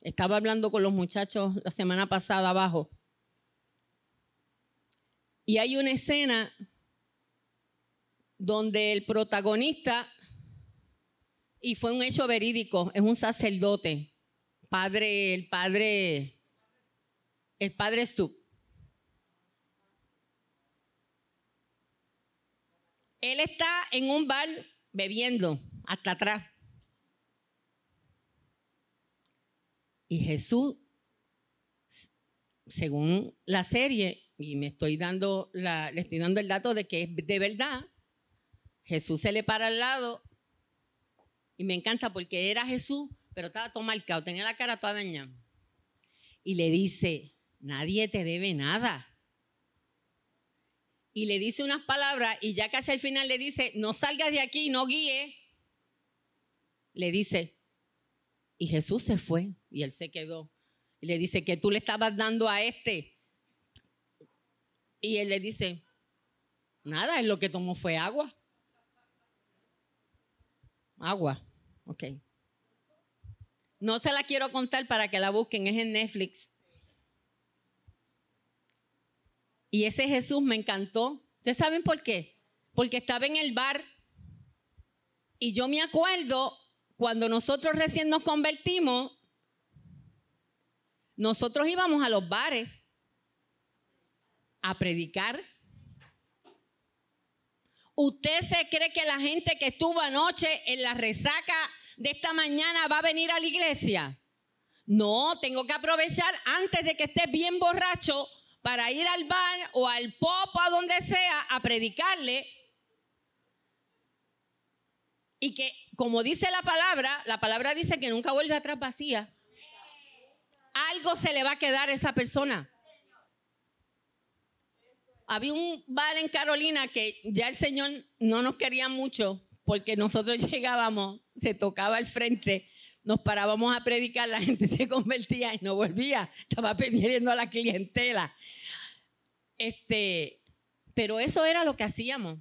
estaba hablando con los muchachos la semana pasada abajo, y hay una escena donde el protagonista, y fue un hecho verídico, es un sacerdote, padre, el padre, el padre Stup. Él está en un bar bebiendo hasta atrás. Y Jesús, según la serie, y me estoy dando le estoy dando el dato de que es de verdad, Jesús se le para al lado y me encanta porque era Jesús, pero estaba todo marcado, tenía la cara toda dañada. Y le dice, nadie te debe nada. Y le dice unas palabras y ya casi al final le dice, no salgas de aquí, no guíe le dice, y Jesús se fue y él se quedó. Y le dice que tú le estabas dando a este. Y él le dice, nada, él lo que tomó fue agua. Agua, ok. No se la quiero contar para que la busquen, es en Netflix. Y ese Jesús me encantó. ¿Ustedes saben por qué? Porque estaba en el bar y yo me acuerdo cuando nosotros recién nos convertimos, nosotros íbamos a los bares. a predicar? ¿Usted se cree que la gente que estuvo anoche en la resaca de esta mañana va a venir a la iglesia? No, tengo que aprovechar antes de que esté bien borracho para ir al bar o al pop o a donde sea a predicarle. Y que, como dice la palabra, la palabra dice que nunca vuelve atrás vacía. Algo se le va a quedar a esa persona. Había un bar en Carolina que ya el Señor no nos quería mucho porque nosotros llegábamos, se tocaba el frente nos parábamos a predicar, la gente se convertía y no volvía, estaba pidiendo a la clientela. Este, pero eso era lo que hacíamos.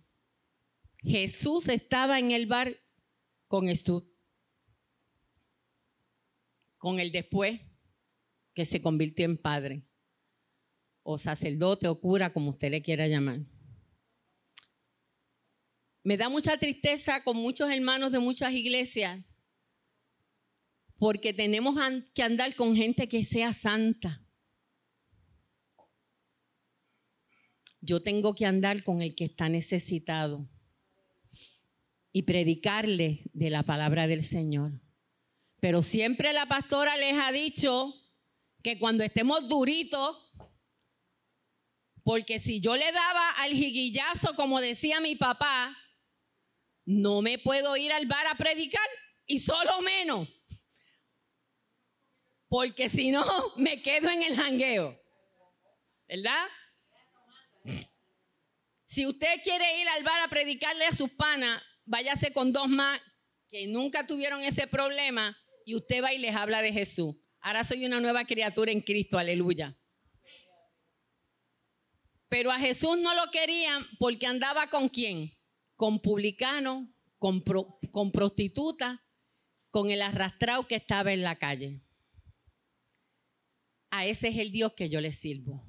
Jesús estaba en el bar con Estud, con el después que se convirtió en padre, o sacerdote o cura, como usted le quiera llamar. Me da mucha tristeza con muchos hermanos de muchas iglesias porque tenemos que andar con gente que sea santa. Yo tengo que andar con el que está necesitado y predicarle de la palabra del Señor. Pero siempre la pastora les ha dicho que cuando estemos duritos, porque si yo le daba al jiguillazo, como decía mi papá, no me puedo ir al bar a predicar y solo menos porque si no, me quedo en el jangueo. ¿Verdad? Si usted quiere ir al bar a predicarle a sus panas, váyase con dos más que nunca tuvieron ese problema y usted va y les habla de Jesús. Ahora soy una nueva criatura en Cristo, aleluya. Pero a Jesús no lo querían porque andaba con quién? Con publicanos, con, prostitutas, con el arrastrado que estaba en la calle. A ese es el Dios que yo le sirvo.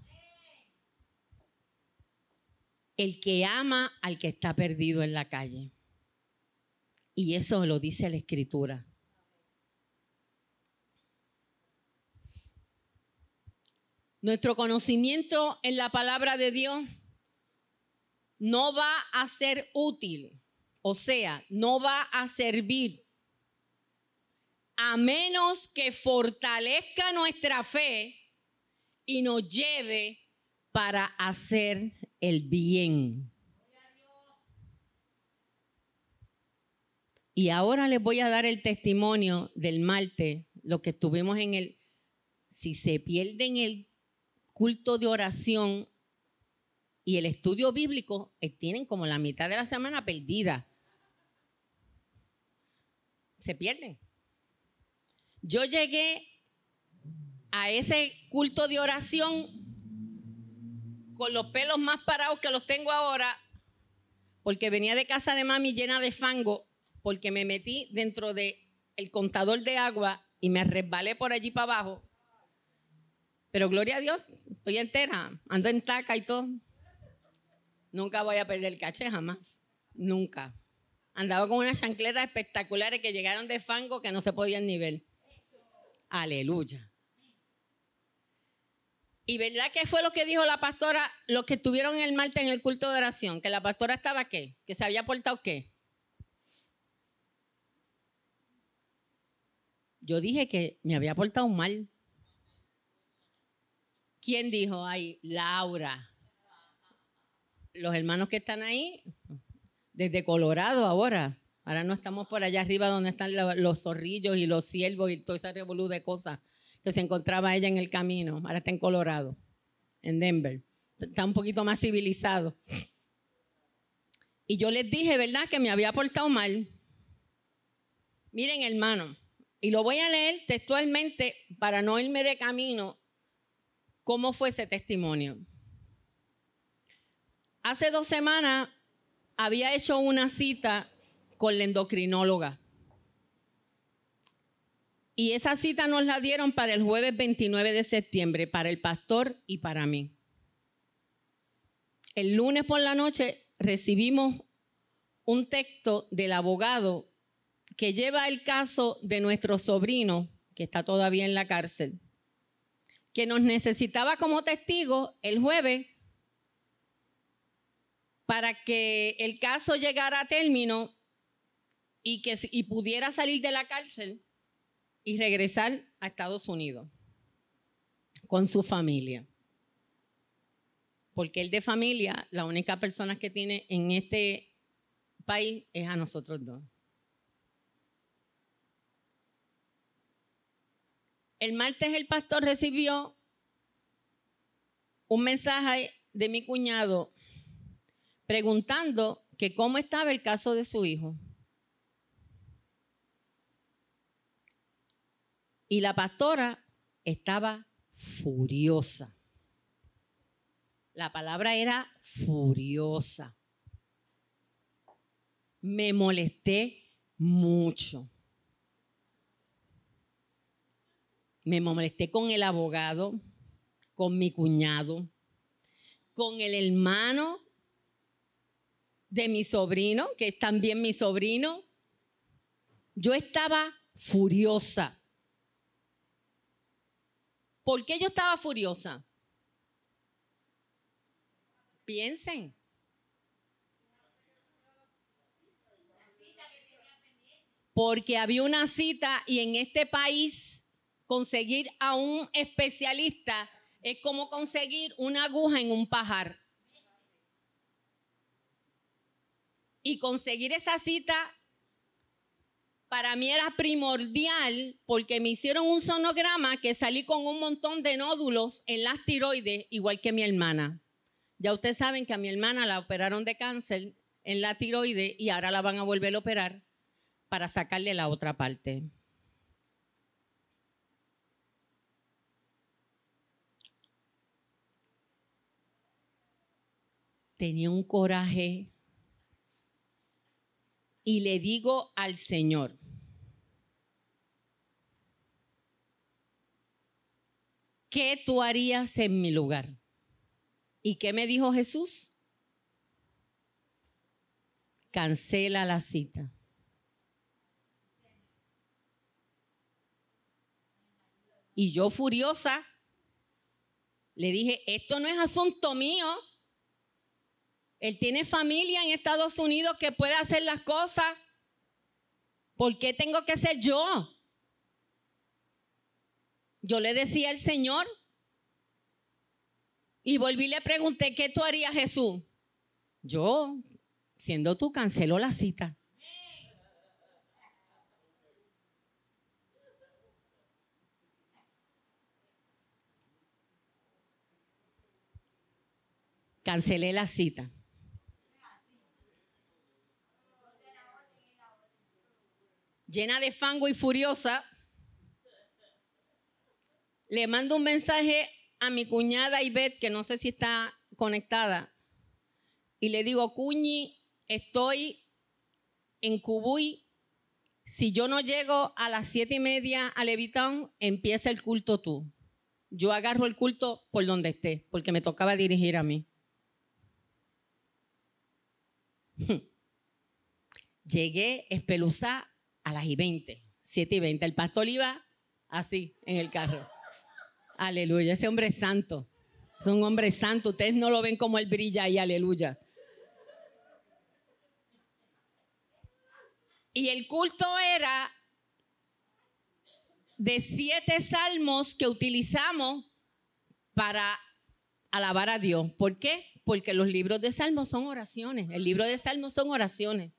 El que ama al que está perdido en la calle. Y eso lo dice la escritura. Nuestro conocimiento en la palabra de Dios no va a ser útil, o sea, no va a servir a menos que fortalezca nuestra fe y nos lleve para hacer el bien. Y ahora les voy a dar el testimonio del Marte, lo que estuvimos en el, si se pierde en el culto de oración y el estudio bíblico, eh, tienen como la mitad de la semana perdida. Se pierden. Yo llegué a ese culto de oración con los pelos más parados que los tengo ahora, porque venía de casa de mami llena de fango, porque me metí dentro del el contador de agua y me resbalé por allí para abajo. Pero gloria a Dios, estoy entera, ando en taca y todo. Nunca voy a perder el caché, jamás. Nunca. Andaba con unas chancletas espectaculares que llegaron de fango que no se podían ni ver. Aleluya. Y verdad que fue lo que dijo la pastora, los que estuvieron el martes en el culto de oración, que la pastora estaba qué, que se había portado qué. Yo dije que me había portado mal. ¿Quién dijo? Ay, Laura. Los hermanos que están ahí, desde Colorado ahora. Ahora no estamos por allá arriba donde están los zorrillos y los ciervos y toda esa revolú de cosas que se encontraba ella en el camino. Ahora está en Colorado, en Denver. Está un poquito más civilizado. Y yo les dije, ¿verdad? Que me había portado mal. Miren, hermano, y lo voy a leer textualmente para no irme de camino, cómo fue ese testimonio. Hace dos semanas había hecho una cita con la endocrinóloga. Y esa cita nos la dieron para el jueves 29 de septiembre, para el pastor y para mí. El lunes por la noche recibimos un texto del abogado que lleva el caso de nuestro sobrino, que está todavía en la cárcel, que nos necesitaba como testigo el jueves para que el caso llegara a término y que pudiera salir de la cárcel y regresar a Estados Unidos con su familia. Porque él de familia, la única persona que tiene en este país es a nosotros dos. El martes el pastor recibió un mensaje de mi cuñado preguntando que cómo estaba el caso de su hijo. Y la pastora estaba furiosa. La palabra era furiosa. Me molesté mucho. Me molesté con el abogado, con mi cuñado, con el hermano de mi sobrino, que es también mi sobrino. Yo estaba furiosa. ¿Por qué yo estaba furiosa? Piensen. Porque había una cita y en este país conseguir a un especialista es como conseguir una aguja en un pajar. Y conseguir esa cita para mí era primordial porque me hicieron un sonograma que salí con un montón de nódulos en las tiroides, igual que mi hermana. Ya ustedes saben que a mi hermana la operaron de cáncer en la tiroides y ahora la van a volver a operar para sacarle la otra parte. Tenía un coraje y le digo al Señor, ¿qué tú harías en mi lugar? ¿Y qué me dijo Jesús? Cancela la cita. Y yo furiosa le dije, esto no es asunto mío. Él tiene familia en Estados Unidos que puede hacer las cosas. ¿Por qué tengo que ser yo? Yo le decía al Señor y volví y le pregunté, ¿qué tú harías Jesús? Yo, siendo tú, canceló la cita. Cancelé la cita. Llena de fango y furiosa, le mando un mensaje a mi cuñada Ivette, que no sé si está conectada, y le digo, Cuñi, estoy en Cubuy. Si yo no llego a las siete y media a Levitón, empieza el culto tú. Yo agarro el culto por donde esté, porque me tocaba dirigir a mí. Llegué espeluzada a las y 20, 7 y 20. El pastor iba así en el carro. Aleluya, ese hombre es santo. Es un hombre santo. Ustedes no lo ven como él brilla ahí, aleluya. Y el culto era de siete salmos que utilizamos para alabar a Dios. ¿Por qué? Porque los libros de salmos son oraciones. El libro de salmos son oraciones.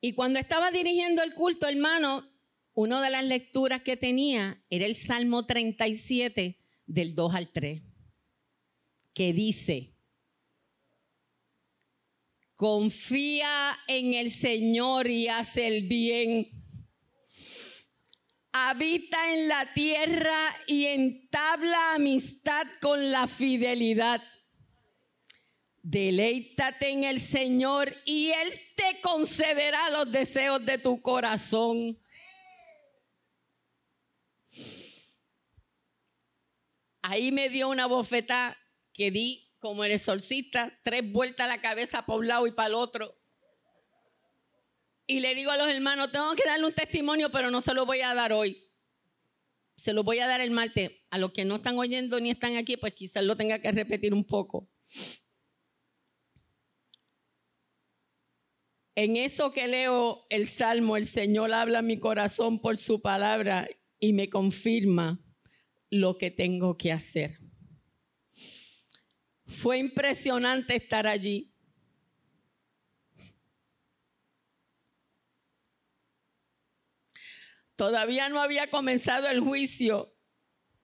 Y cuando estaba dirigiendo el culto, hermano, una de las lecturas que tenía era el Salmo 37 del 2 al 3, que dice, confía en el Señor y hace el bien. Habita en la tierra y entabla amistad con la fidelidad. Deleítate en el Señor y Él te concederá los deseos de tu corazón. Ahí me dio una bofetada que di como el exorcista, tres vueltas a la cabeza para un lado y para el otro. Y le digo a los hermanos, tengo que darle un testimonio, pero no se lo voy a dar hoy. Se lo voy a dar el martes. A los que no están oyendo ni están aquí, pues quizás lo tenga que repetir un poco. En eso que leo el salmo, el Señor habla a mi corazón por su palabra y me confirma lo que tengo que hacer. Fue impresionante estar allí. Todavía no había comenzado el juicio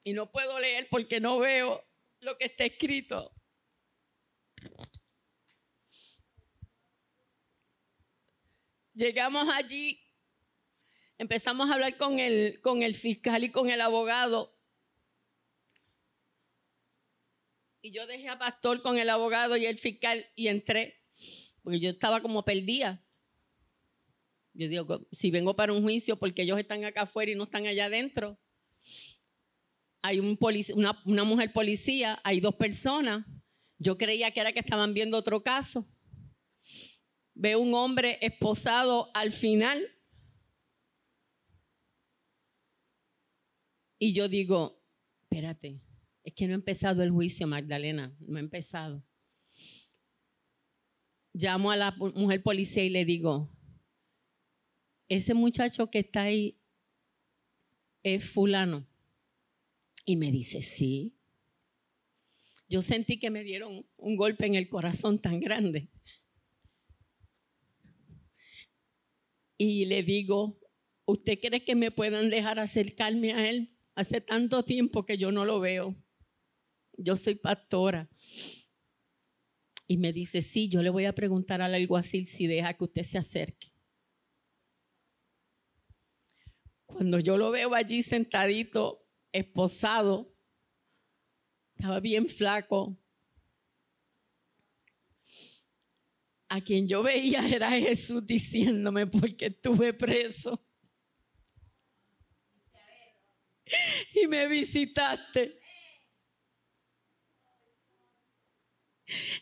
y no puedo leer porque no veo lo que está escrito. Llegamos allí, empezamos a hablar con el, con el fiscal y con el abogado. Y yo dejé a Pastor con el abogado y el fiscal y entré, porque yo estaba como perdida. Yo digo, si vengo para un juicio porque ellos están acá afuera y no están allá adentro. Hay un una, una mujer policía, hay dos personas. Yo creía que era que estaban viendo otro caso ve un hombre esposado al final. Y yo digo, espérate, es que no ha empezado el juicio, Magdalena, no ha empezado. Llamo a la mujer policía y le digo, ese muchacho que está ahí es fulano. Y me dice, sí. Yo sentí que me dieron un golpe en el corazón tan grande. Y le digo, ¿usted cree que me puedan dejar acercarme a él? Hace tanto tiempo que yo no lo veo. Yo soy pastora. Y me dice, sí, yo le voy a preguntar al alguacil si deja que usted se acerque. Cuando yo lo veo allí sentadito, esposado, estaba bien flaco, a quien yo veía era Jesús diciéndome porque estuve preso. Y me visitaste.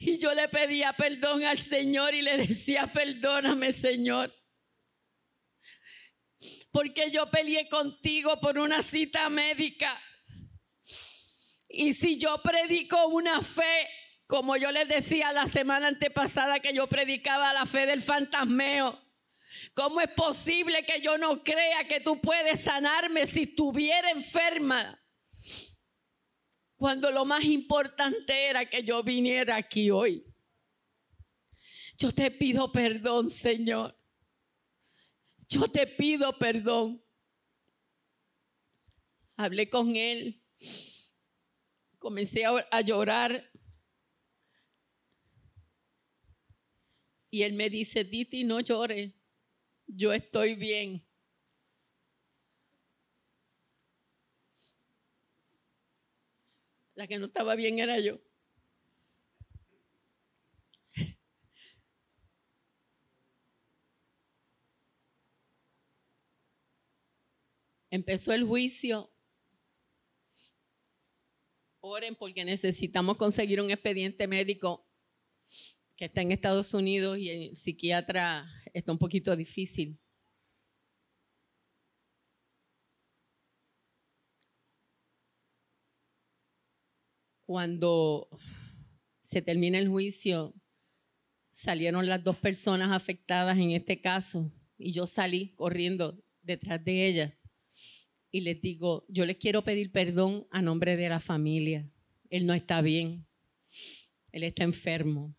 Y yo le pedía perdón al Señor y le decía, perdóname Señor. Porque yo peleé contigo por una cita médica. Y si yo predico una fe como yo les decía la semana antepasada que yo predicaba la fe del fantasmeo. ¿Cómo es posible que yo no crea que tú puedes sanarme si estuviera enferma? Cuando lo más importante era que yo viniera aquí hoy. Yo te pido perdón, Señor. Yo te pido perdón. Hablé con él. Comencé a, llorar Y él me dice, Titi, no llores, yo estoy bien. La que no estaba bien era yo. Empezó el juicio. Oren porque necesitamos conseguir un expediente médico está en Estados Unidos y el psiquiatra está un poquito difícil. Cuando se termina el juicio, salieron las dos personas afectadas en este caso y yo salí corriendo detrás de ella y les digo, yo les quiero pedir perdón a nombre de la familia. Él no está bien, él está enfermo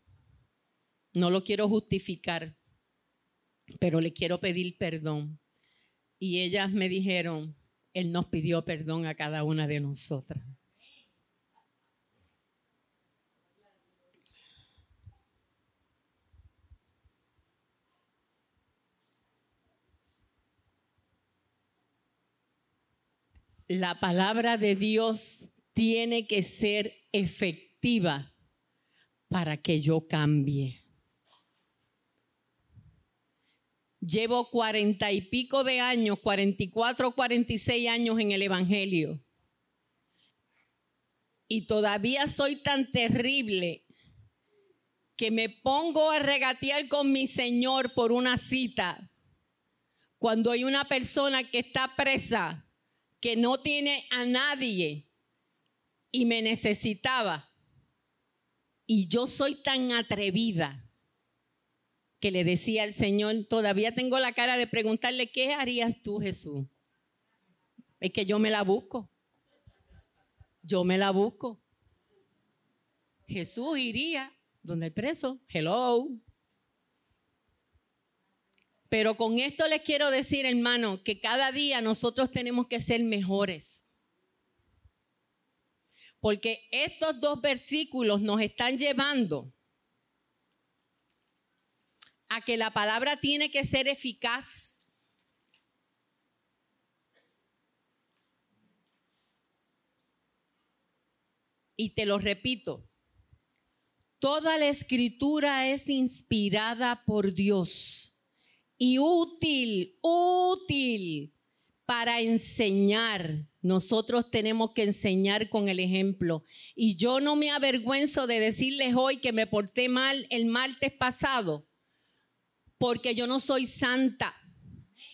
no lo quiero justificar, pero le quiero pedir perdón. Y ellas me dijeron, Él nos pidió perdón a cada una de nosotras. La palabra de Dios tiene que ser efectiva para que yo cambie. Llevo cuarenta y pico de años, cuarenta y cuatro, cuarenta y seis años en el Evangelio. Y todavía soy tan terrible que me pongo a regatear con mi Señor por una cita. Cuando hay una persona que está presa, que no tiene a nadie y me necesitaba. Y yo soy tan atrevida que le decía al Señor, todavía tengo la cara de preguntarle, ¿qué harías tú, Jesús? Es que yo me la busco. Yo me la busco. Jesús iría donde el preso. Hello. Pero con esto les quiero decir, hermano, que cada día nosotros tenemos que ser mejores. Porque estos dos versículos nos están llevando a que la palabra tiene que ser eficaz. Y te lo repito, toda la escritura es inspirada por Dios y útil, útil para enseñar. Nosotros tenemos que enseñar con el ejemplo. Y yo no me avergüenzo de decirles hoy que me porté mal el martes pasado porque yo no soy santa.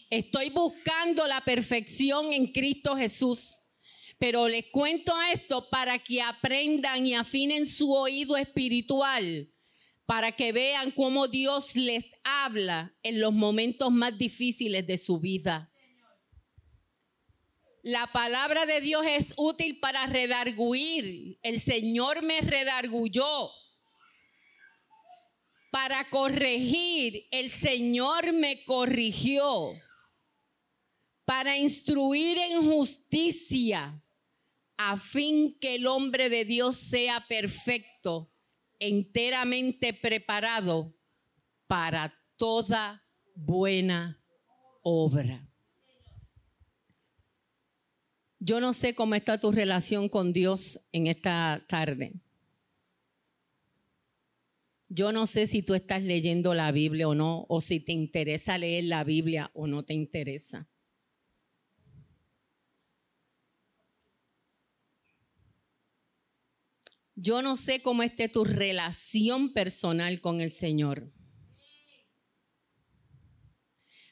Estoy buscando la perfección en Cristo Jesús. Pero les cuento esto para que aprendan y afinen su oído espiritual, para que vean cómo Dios les habla en los momentos más difíciles de su vida. La palabra de Dios es útil para redarguir. El Señor me redarguyó para corregir, el Señor me corrigió. Para instruir en justicia, a fin que el hombre de Dios sea perfecto, enteramente preparado para toda buena obra. Yo no sé cómo está tu relación con Dios en esta tarde. Yo no sé si tú estás leyendo la Biblia o no, o si te interesa leer la Biblia o no te interesa. Yo no sé cómo esté tu relación personal con el Señor.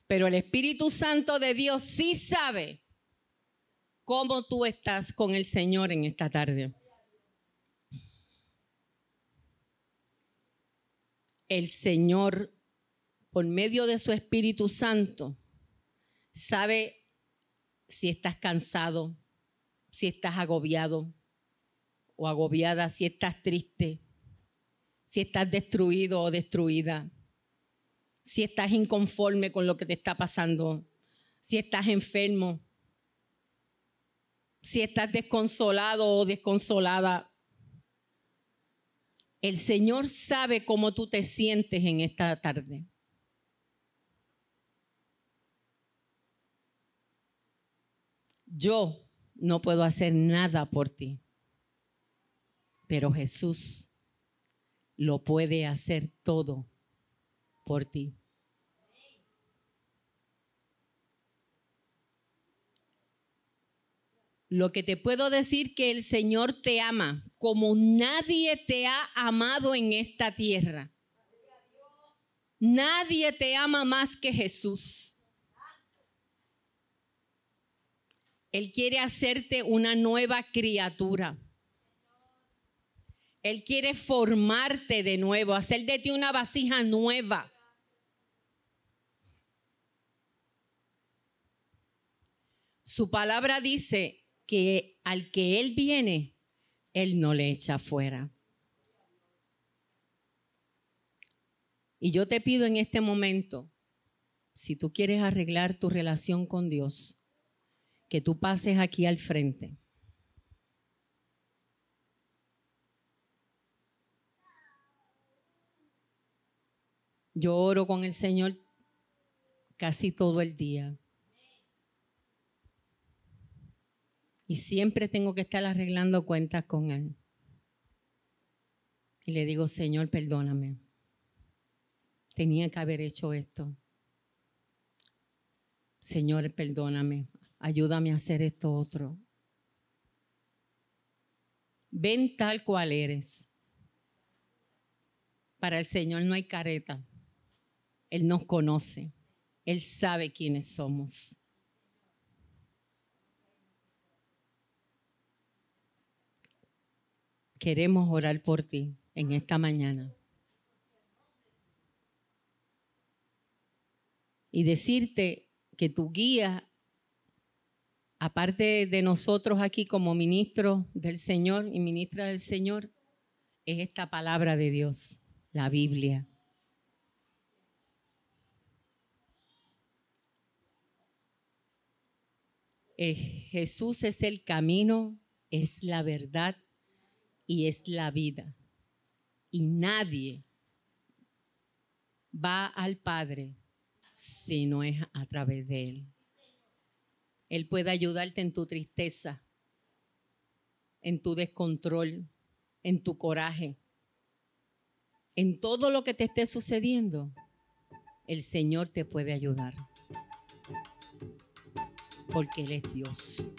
Pero el Espíritu Santo de Dios sí sabe cómo tú estás con el Señor en esta tarde. El Señor, por medio de su Espíritu Santo, sabe si estás cansado, si estás agobiado o agobiada, si estás triste, si estás destruido o destruida, si estás inconforme con lo que te está pasando, si estás enfermo, si estás desconsolado o desconsolada, el Señor sabe cómo tú te sientes en esta tarde. Yo no puedo hacer nada por ti, pero Jesús lo puede hacer todo por ti. Lo que te puedo decir que el Señor te ama como nadie te ha amado en esta tierra. Nadie te ama más que Jesús. Él quiere hacerte una nueva criatura. Él quiere formarte de nuevo, hacer de ti una vasija nueva. Su palabra dice que al que Él viene, Él no le echa fuera. Y yo te pido en este momento, si tú quieres arreglar tu relación con Dios, que tú pases aquí al frente. Yo oro con el Señor casi todo el día. Y siempre tengo que estar arreglando cuentas con Él. Y le digo, Señor, perdóname. Tenía que haber hecho esto. Señor, perdóname. Ayúdame a hacer esto otro. Ven tal cual eres. Para el Señor no hay careta. Él nos conoce. Él sabe quiénes somos. Queremos orar por ti en esta mañana. y decirte que tu guía, aparte de nosotros aquí como ministros del Señor y ministra del Señor, es esta palabra de Dios, la Biblia. Eh, Jesús es el camino, es la verdad y es la vida. Y nadie va al Padre si no es a través de Él. Él puede ayudarte en tu tristeza, en tu descontrol, en tu coraje, en todo lo que te esté sucediendo. El Señor te puede ayudar. Porque Él es Dios.